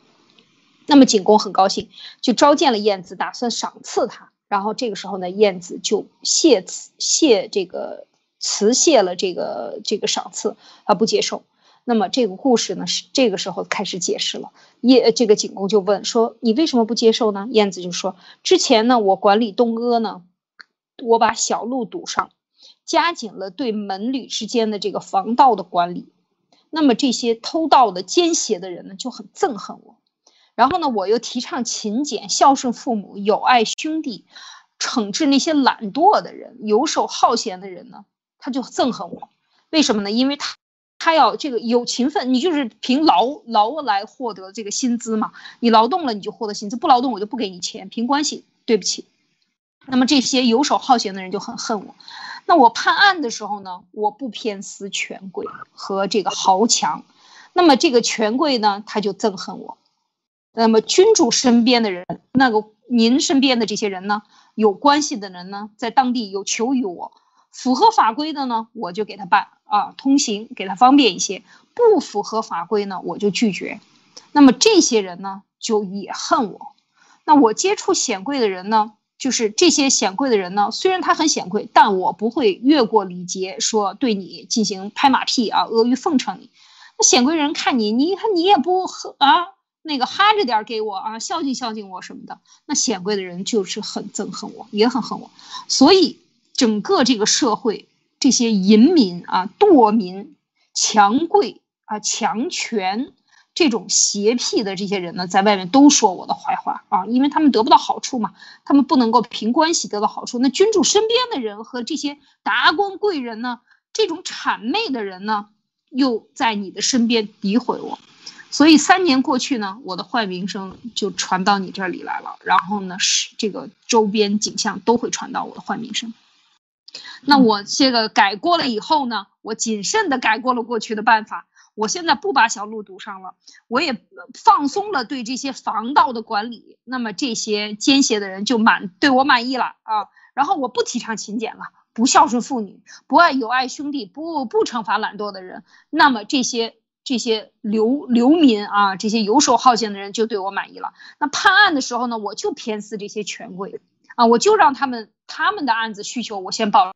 那么景公很高兴，就召见了晏子，打算赏赐他。然后这个时候呢，晏子就谢辞谢这个辞谢了这个这个赏赐，他不接受。那么这个故事呢，是这个时候开始解释了。晏这个景公就问说：“你为什么不接受呢？”晏子就说：“之前呢，我管理东阿呢，我把小路堵上。”加紧了对门旅之间的这个防盗的管理，那么这些偷盗的奸邪的人呢就很憎恨我，然后呢我又提倡勤俭、孝顺父母、友爱兄弟，惩治那些懒惰的人、游手好闲的人呢，他就憎恨我。为什么呢？因为他他要这个有勤奋，你就是凭劳劳来获得这个薪资嘛，你劳动了你就获得薪资，不劳动我就不给你钱，凭关系。对不起，那么这些游手好闲的人就很恨我。那我判案的时候呢，我不偏私权贵和这个豪强，那么这个权贵呢，他就憎恨我。那么君主身边的人，那个您身边的这些人呢，有关系的人呢，在当地有求于我，符合法规的呢，我就给他办啊，通行给他方便一些；不符合法规呢，我就拒绝。那么这些人呢，就也恨我。那我接触显贵的人呢？就是这些显贵的人呢，虽然他很显贵，但我不会越过礼节说对你进行拍马屁啊，阿谀奉承你。那显贵人看你，你看你也不呵啊，那个哈着点给我啊，孝敬孝敬我什么的。那显贵的人就是很憎恨我，也很恨我。所以整个这个社会，这些淫民啊、惰民、强贵啊、强权。这种邪僻的这些人呢，在外面都说我的坏话啊，因为他们得不到好处嘛，他们不能够凭关系得到好处。那君主身边的人和这些达官贵人呢，这种谄媚的人呢，又在你的身边诋毁我。所以三年过去呢，我的坏名声就传到你这里来了，然后呢，是这个周边景象都会传到我的坏名声。那我这个改过了以后呢，我谨慎的改过了过去的办法，我现在不把小路堵上了，我也放松了对这些防盗的管理，那么这些奸邪的人就满对我满意了啊，然后我不提倡勤俭了。不孝顺妇女，不爱友爱兄弟，不不惩罚懒惰的人，那么这些这些流流民啊，这些游手好闲的人就对我满意了。那判案的时候呢，我就偏私这些权贵啊，我就让他们他们的案子需求我先报，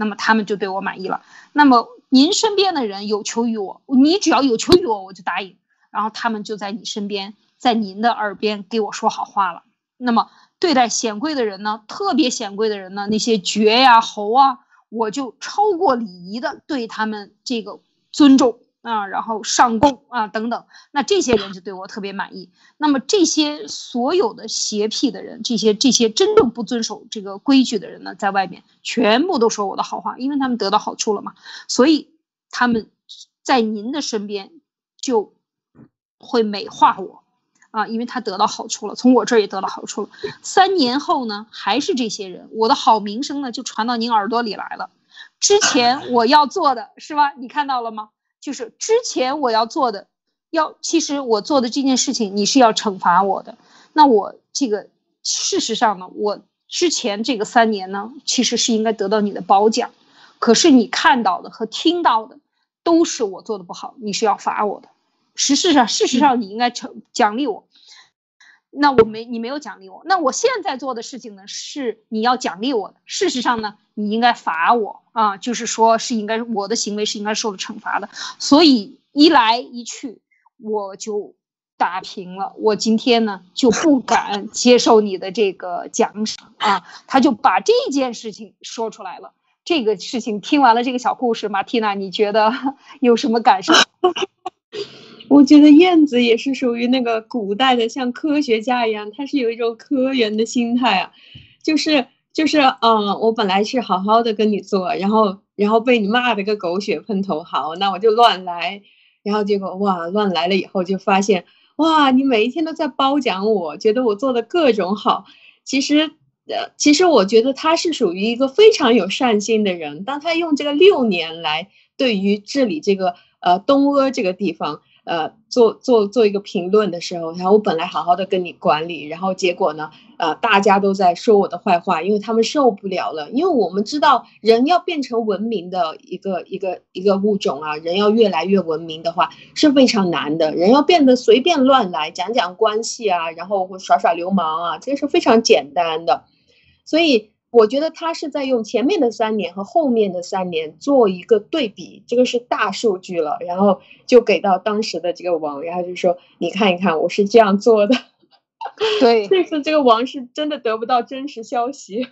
那么他们就对我满意了。那么您身边的人有求于我，你只要有求于我，我就答应，然后他们就在你身边，在您的耳边给我说好话了。那么。对待显贵的人呢，特别显贵的人呢，那些爵呀、侯啊，我就超过礼仪的对他们这个尊重啊，然后上供啊等等，那这些人就对我特别满意。那么这些所有的邪僻的人，这些这些真正不遵守这个规矩的人呢，在外面全部都说我的好话，因为他们得到好处了嘛，所以他们在您的身边就会美化我。啊，因为他得到好处了，从我这儿也得到好处了。三年后呢，还是这些人，我的好名声呢就传到您耳朵里来了。之前我要做的是吧？你看到了吗？就是之前我要做的，要其实我做的这件事情，你是要惩罚我的。那我这个事实上呢，我之前这个三年呢，其实是应该得到你的褒奖，可是你看到的和听到的都是我做的不好，你是要罚我的。事实上，事实上你应该惩奖励我，那我没你没有奖励我，那我现在做的事情呢是你要奖励我的。事实上呢，你应该罚我啊，就是说是应该我的行为是应该受到惩罚的。所以一来一去，我就打平了。我今天呢就不敢接受你的这个奖赏啊，他就把这件事情说出来了。这个事情听完了这个小故事，马蒂娜，你觉得 有什么感受？我觉得燕子也是属于那个古代的，像科学家一样，他是有一种科研的心态啊，就是就是，嗯，我本来是好好的跟你做，然后然后被你骂的个狗血喷头，好，那我就乱来，然后结果哇，乱来了以后就发现，哇，你每一天都在褒奖我，觉得我做的各种好，其实，呃，其实我觉得他是属于一个非常有善心的人，当他用这个六年来对于治理这个呃东阿这个地方。呃，做做做一个评论的时候，然后我本来好好的跟你管理，然后结果呢，呃，大家都在说我的坏话，因为他们受不了了。因为我们知道，人要变成文明的一个一个一个物种啊，人要越来越文明的话是非常难的。人要变得随便乱来，讲讲关系啊，然后耍耍流氓啊，这是非常简单的。所以。我觉得他是在用前面的三年和后面的三年做一个对比，这个是大数据了，然后就给到当时的这个王，然后就说你看一看，我是这样做的。对，这次这个王是真的得不到真实消息，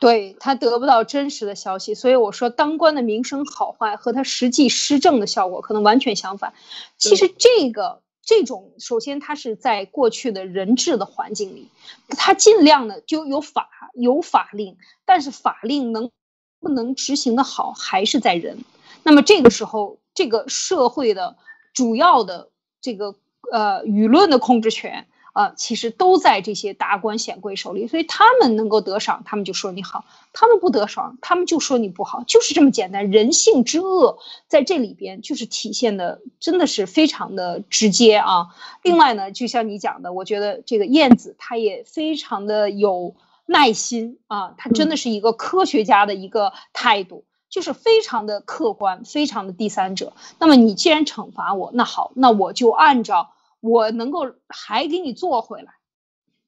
对他得不到真实的消息，所以我说当官的名声好坏和他实际施政的效果可能完全相反。其实这个。这种首先，它是在过去的人治的环境里，它尽量的就有法有法令，但是法令能不能执行的好，还是在人。那么这个时候，这个社会的主要的这个呃舆论的控制权。啊，其实都在这些达官显贵手里，所以他们能够得赏，他们就说你好；他们不得赏，他们就说你不好，就是这么简单。人性之恶在这里边就是体现的，真的是非常的直接啊。另外呢，就像你讲的，我觉得这个燕子他也非常的有耐心啊，他真的是一个科学家的一个态度，就是非常的客观，非常的第三者。那么你既然惩罚我，那好，那我就按照。我能够还给你做回来，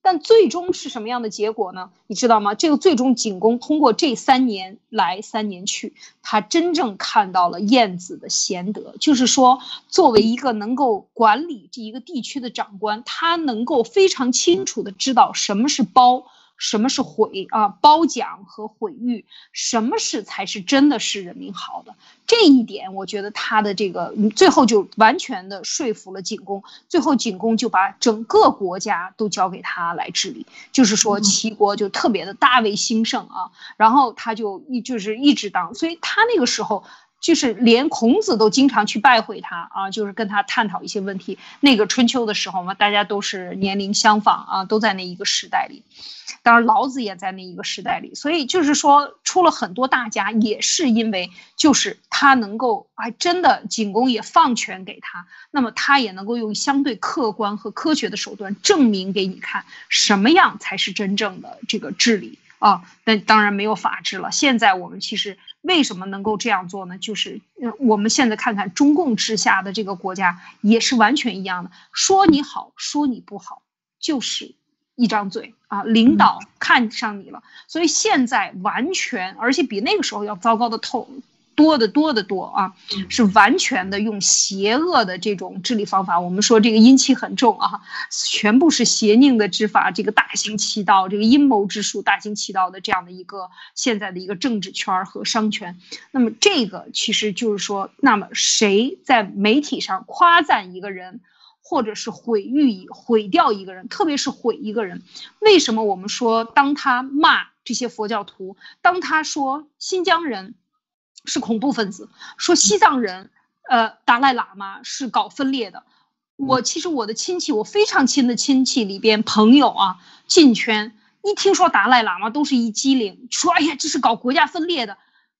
但最终是什么样的结果呢？你知道吗？这个最终景公通过这三年来三年去，他真正看到了晏子的贤德，就是说，作为一个能够管理这一个地区的长官，他能够非常清楚的知道什么是包。什么是毁啊？褒奖和毁誉，什么是才是真的是人民好的？这一点，我觉得他的这个最后就完全的说服了景公。最后景公就把整个国家都交给他来治理，就是说齐国就特别的大为兴盛啊。然后他就一就是一直当，所以他那个时候就是连孔子都经常去拜会他啊，就是跟他探讨一些问题。那个春秋的时候嘛，大家都是年龄相仿啊，都在那一个时代里。当然，老子也在那一个时代里，所以就是说，出了很多大家，也是因为就是他能够，还真的景公也放权给他，那么他也能够用相对客观和科学的手段证明给你看，什么样才是真正的这个治理啊？但当然没有法治了。现在我们其实为什么能够这样做呢？就是，我们现在看看中共之下的这个国家也是完全一样的，说你好，说你不好，就是。一张嘴啊，领导看上你了，所以现在完全，而且比那个时候要糟糕的透多得多得多啊，是完全的用邪恶的这种治理方法。我们说这个阴气很重啊，全部是邪佞的之法，这个大行其道，这个阴谋之术，大行其道的这样的一个现在的一个政治圈和商权。那么这个其实就是说，那么谁在媒体上夸赞一个人？或者是毁誉、毁掉一个人，特别是毁一个人。为什么我们说，当他骂这些佛教徒，当他说新疆人是恐怖分子，说西藏人，呃，达赖喇嘛是搞分裂的。我其实我的亲戚，我非常亲的亲戚里边朋友啊，进圈一听说达赖喇嘛都是一激灵，说哎呀，这是搞国家分裂的，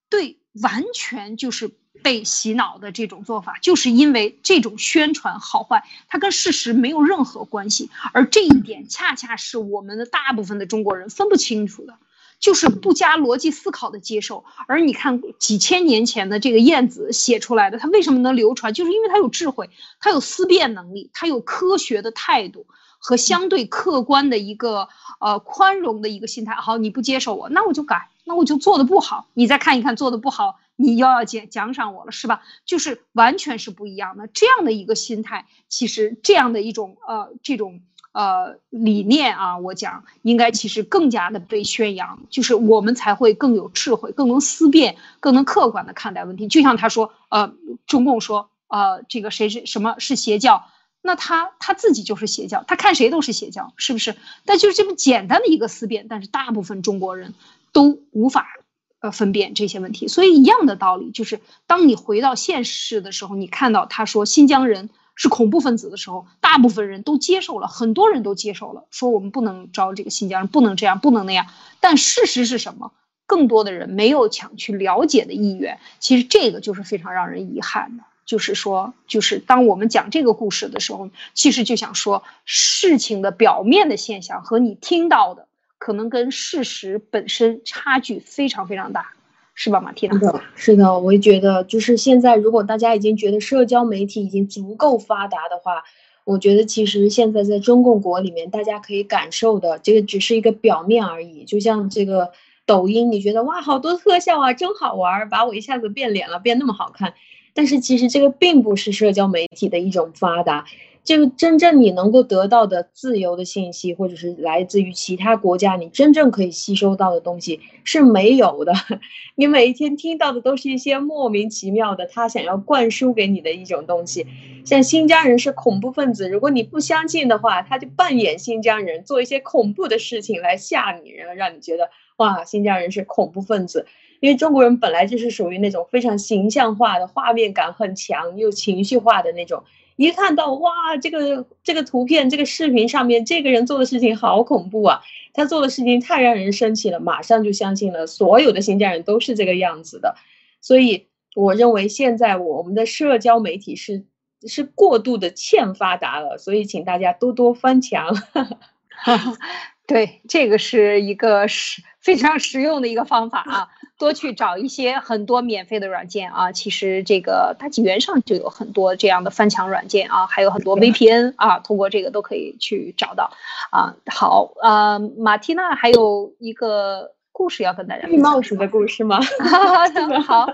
对，完全就是。被洗脑的这种做法，就是因为这种宣传好坏，它跟事实没有任何关系，而这一点恰恰是我们的大部分的中国人分不清楚的，就是不加逻辑思考的接受。而你看几千年前的这个晏子写出来的，他为什么能流传？就是因为他有智慧，他有思辨能力，他有科学的态度和相对客观的一个呃宽容的一个心态。好，你不接受我，那我就改，那我就做的不好，你再看一看做的不好。你又要奖奖赏我了是吧？就是完全是不一样的这样的一个心态，其实这样的一种呃这种呃理念啊，我讲应该其实更加的被宣扬，就是我们才会更有智慧，更能思辨，更能客观的看待问题。就像他说，呃，中共说，呃，这个谁是什么是邪教，那他他自己就是邪教，他看谁都是邪教，是不是？但就是这么简单的一个思辨，但是大部分中国人都无法。呃，分辨这些问题，所以一样的道理，就是当你回到现实的时候，你看到他说新疆人是恐怖分子的时候，大部分人都接受了，很多人都接受了，说我们不能招这个新疆人，不能这样，不能那样。但事实是什么？更多的人没有想去了解的意愿。其实这个就是非常让人遗憾的，就是说，就是当我们讲这个故事的时候，其实就想说，事情的表面的现象和你听到的。可能跟事实本身差距非常非常大，是吧，马蒂娜？是的，是的，我也觉得，就是现在，如果大家已经觉得社交媒体已经足够发达的话，我觉得其实现在在中共国里面，大家可以感受的，这个只是一个表面而已。就像这个抖音，你觉得哇，好多特效啊，真好玩，把我一下子变脸了，变那么好看，但是其实这个并不是社交媒体的一种发达。这个真正你能够得到的自由的信息，或者是来自于其他国家，你真正可以吸收到的东西是没有的。你每一天听到的都是一些莫名其妙的，他想要灌输给你的一种东西。像新疆人是恐怖分子，如果你不相信的话，他就扮演新疆人，做一些恐怖的事情来吓你，然后让你觉得哇，新疆人是恐怖分子。因为中国人本来就是属于那种非常形象化的、画面感很强又情绪化的那种。一看到哇，这个这个图片、这个视频上面这个人做的事情好恐怖啊！他做的事情太让人生气了，马上就相信了所有的新疆人都是这个样子的。所以我认为现在我们的社交媒体是是过度的欠发达了，所以请大家多多翻墙。对，这个是一个实非常实用的一个方法啊。多去找一些很多免费的软件啊，其实这个大纪元上就有很多这样的翻墙软件啊，还有很多 VPN 啊，通过这个都可以去找到啊。好，呃，马蒂娜还有一个故事要跟大家。绿帽子的故事吗？好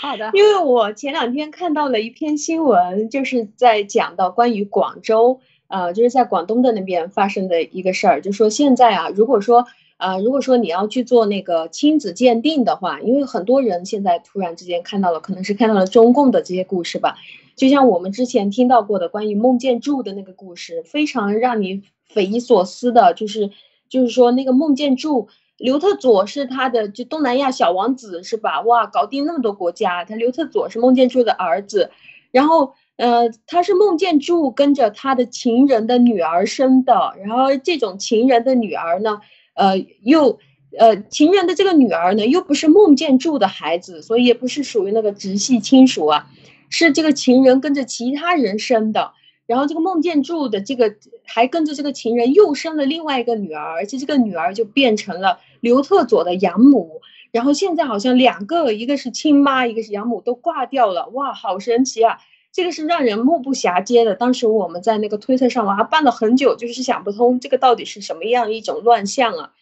好的，因为我前两天看到了一篇新闻，就是在讲到关于广州，呃，就是在广东的那边发生的一个事儿，就说现在啊，如果说。啊，如果说你要去做那个亲子鉴定的话，因为很多人现在突然之间看到了，可能是看到了中共的这些故事吧。就像我们之前听到过的关于孟建柱的那个故事，非常让你匪夷所思的，就是就是说那个孟建柱刘特佐是他的就东南亚小王子是吧？哇，搞定那么多国家。他刘特佐是孟建柱的儿子，然后呃，他是孟建柱跟着他的情人的女儿生的，然后这种情人的女儿呢，呃，又呃情人的这个女儿呢，又不是孟建柱的孩子，所以也不是属于那个直系亲属啊，是这个情人跟着其他人生的。然后这个孟建柱的这个还跟着这个情人又生了另外一个女儿，而且这个女儿就变成了刘特佐的养母。然后现在好像两个，一个是亲妈，一个是养母，都挂掉了。哇，好神奇啊！这个是让人目不暇接的。当时我们在那个推特上我还办了很久，就是想不通这个到底是什么样一种乱象啊。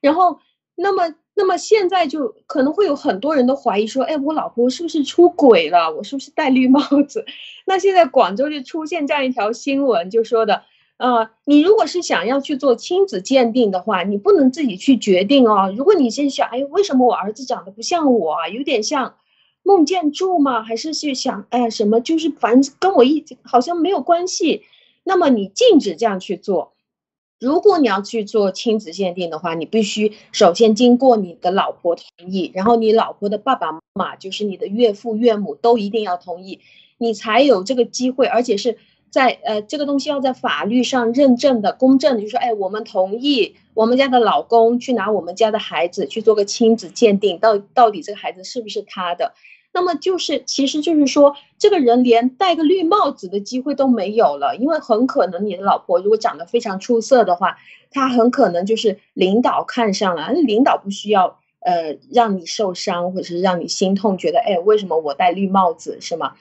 然后，那么。那么现在就可能会有很多人都怀疑说，哎，我老婆是不是出轨了？我是不是戴绿帽子？那现在广州就出现这样一条新闻，就说的，呃，你如果是想要去做亲子鉴定的话，你不能自己去决定哦。如果你先想，哎，为什么我儿子长得不像我啊？有点像孟建柱吗？还是去想，哎呀，什么？就是反正跟我一好像没有关系。那么你禁止这样去做。如果你要去做亲子鉴定的话，你必须首先经过你的老婆同意，然后你老婆的爸爸妈妈，就是你的岳父岳母，都一定要同意，你才有这个机会，而且是在呃这个东西要在法律上认证的公证，就说哎，我们同意我们家的老公去拿我们家的孩子去做个亲子鉴定，到到底这个孩子是不是他的。那么就是，其实就是说，这个人连戴个绿帽子的机会都没有了，因为很可能你的老婆如果长得非常出色的话，她很可能就是领导看上了，领导不需要呃让你受伤或者是让你心痛，觉得哎为什么我戴绿帽子是吗？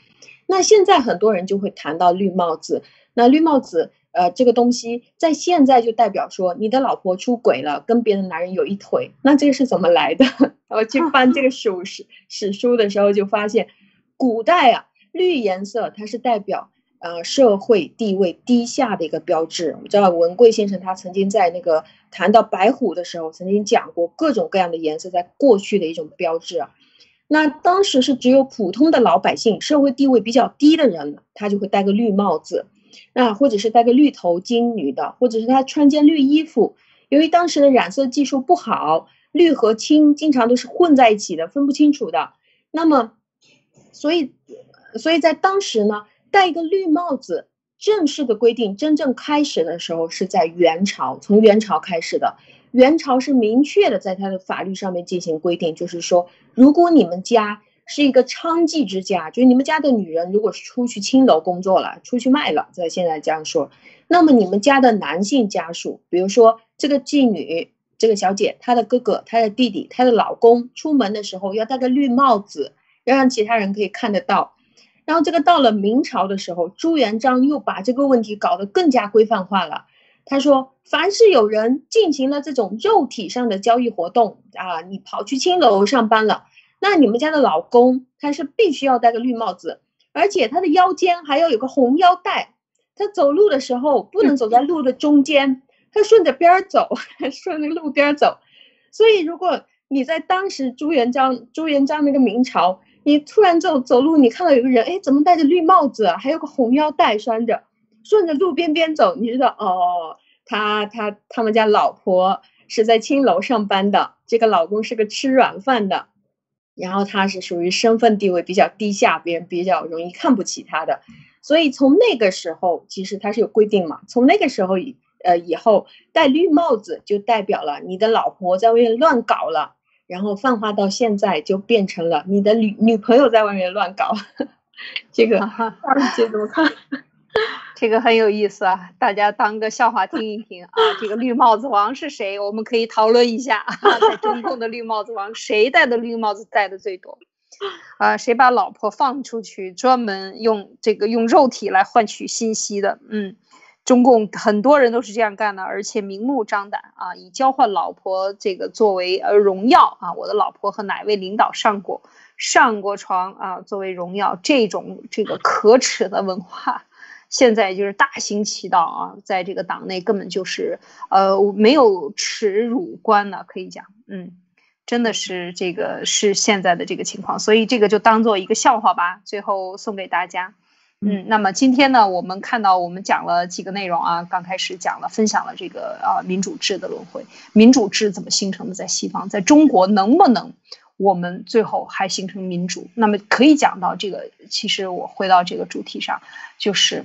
那现在很多人就会谈到绿帽子，那绿帽子。呃，这个东西在现在就代表说你的老婆出轨了，跟别的男人有一腿，那这个是怎么来的？我去翻这个史史史书的时候就发现，古代啊，绿颜色它是代表呃社会地位低下的一个标志。我知道文贵先生他曾经在那个谈到白虎的时候，曾经讲过各种各样的颜色在过去的一种标志啊。那当时是只有普通的老百姓，社会地位比较低的人，他就会戴个绿帽子。啊，或者是戴个绿头巾，女的，或者是她穿件绿衣服。由于当时的染色技术不好，绿和青经常都是混在一起的，分不清楚的。那么，所以，所以在当时呢，戴一个绿帽子，正式的规定真正开始的时候是在元朝，从元朝开始的。元朝是明确的在它的法律上面进行规定，就是说，如果你们家。是一个娼妓之家，就是你们家的女人，如果是出去青楼工作了，出去卖了，在现在这样说，那么你们家的男性家属，比如说这个妓女，这个小姐，她的哥哥、她的弟弟、她的老公，出门的时候要戴个绿帽子，要让其他人可以看得到。然后这个到了明朝的时候，朱元璋又把这个问题搞得更加规范化了。他说，凡是有人进行了这种肉体上的交易活动啊，你跑去青楼上班了。那你们家的老公他是必须要戴个绿帽子，而且他的腰间还要有个红腰带。他走路的时候不能走在路的中间，他顺着边儿走，顺着路边走。所以，如果你在当时朱元璋朱元璋那个明朝，你突然走走路，你看到有个人，哎，怎么戴着绿帽子，还有个红腰带拴着，顺着路边边走，你知道哦，他他他们家老婆是在青楼上班的，这个老公是个吃软饭的。然后他是属于身份地位比较低下，别人比较容易看不起他的，所以从那个时候其实他是有规定嘛。从那个时候以呃以后戴绿帽子就代表了你的老婆在外面乱搞了，然后泛化到现在就变成了你的女女朋友在外面乱搞。这个二姐怎么看？这个很有意思啊，大家当个笑话听一听啊。这个绿帽子王是谁？我们可以讨论一下，在中共的绿帽子王，谁戴的绿帽子戴的最多？啊，谁把老婆放出去，专门用这个用肉体来换取信息的？嗯，中共很多人都是这样干的，而且明目张胆啊，以交换老婆这个作为呃荣耀啊。我的老婆和哪位领导上过上过床啊？作为荣耀，这种这个可耻的文化。现在就是大行其道啊，在这个党内根本就是呃没有耻辱观了，可以讲，嗯，真的是这个是现在的这个情况，所以这个就当做一个笑话吧，最后送给大家。嗯，那么今天呢，我们看到我们讲了几个内容啊，刚开始讲了分享了这个啊民主制的轮回，民主制怎么形成的，在西方，在中国能不能我们最后还形成民主？那么可以讲到这个，其实我回到这个主题上，就是。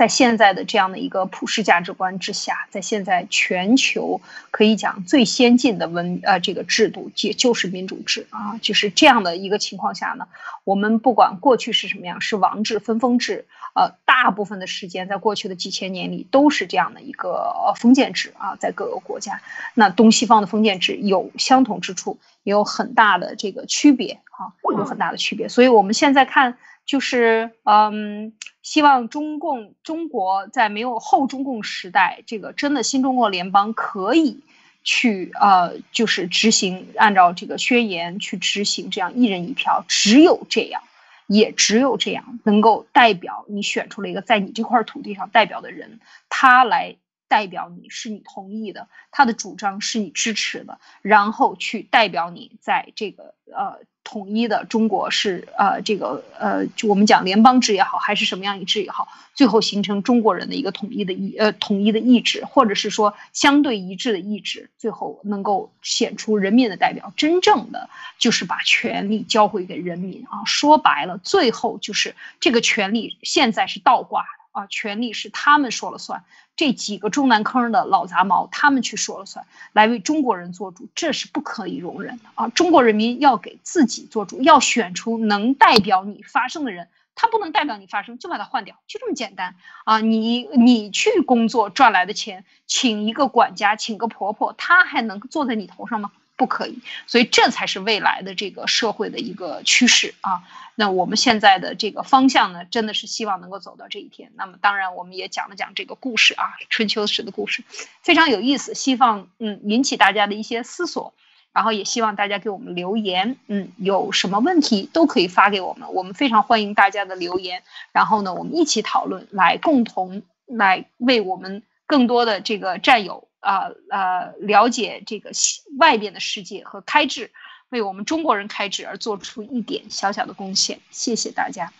在现在的这样的一个普世价值观之下，在现在全球可以讲最先进的文呃这个制度，也就是民主制啊，就是这样的一个情况下呢，我们不管过去是什么样，是王制、分封制，呃，大部分的时间在过去的几千年里都是这样的一个封建制啊，在各个国家，那东西方的封建制有相同之处，也有很大的这个区别啊，有很大的区别，所以我们现在看。就是嗯，希望中共中国在没有后中共时代，这个真的新中国联邦可以去呃，就是执行按照这个宣言去执行这样一人一票，只有这样，也只有这样能够代表你选出了一个在你这块土地上代表的人，他来代表你是你同意的，他的主张是你支持的，然后去代表你在这个呃。统一的中国是呃这个呃就我们讲联邦制也好，还是什么样一制也好，最后形成中国人的一个统一的意呃统一的意志，或者是说相对一致的意志，最后能够显出人民的代表，真正的就是把权力交回给人民啊。说白了，最后就是这个权力现在是倒挂。啊，权力是他们说了算，这几个中南坑的老杂毛，他们去说了算，来为中国人做主，这是不可以容忍的啊！中国人民要给自己做主，要选出能代表你发声的人，他不能代表你发声，就把他换掉，就这么简单啊！你你去工作赚来的钱，请一个管家，请个婆婆，她还能坐在你头上吗？不可以，所以这才是未来的这个社会的一个趋势啊。那我们现在的这个方向呢，真的是希望能够走到这一天。那么当然，我们也讲了讲这个故事啊，春秋时的故事，非常有意思，希望嗯引起大家的一些思索。然后也希望大家给我们留言，嗯，有什么问题都可以发给我们，我们非常欢迎大家的留言。然后呢，我们一起讨论，来共同来为我们更多的这个战友。啊呃，了解这个外边的世界和开智，为我们中国人开智而做出一点小小的贡献，谢谢大家，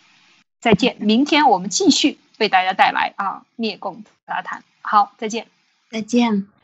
再见。明天我们继续为大家带来啊灭共杂谈，好，再见，再见。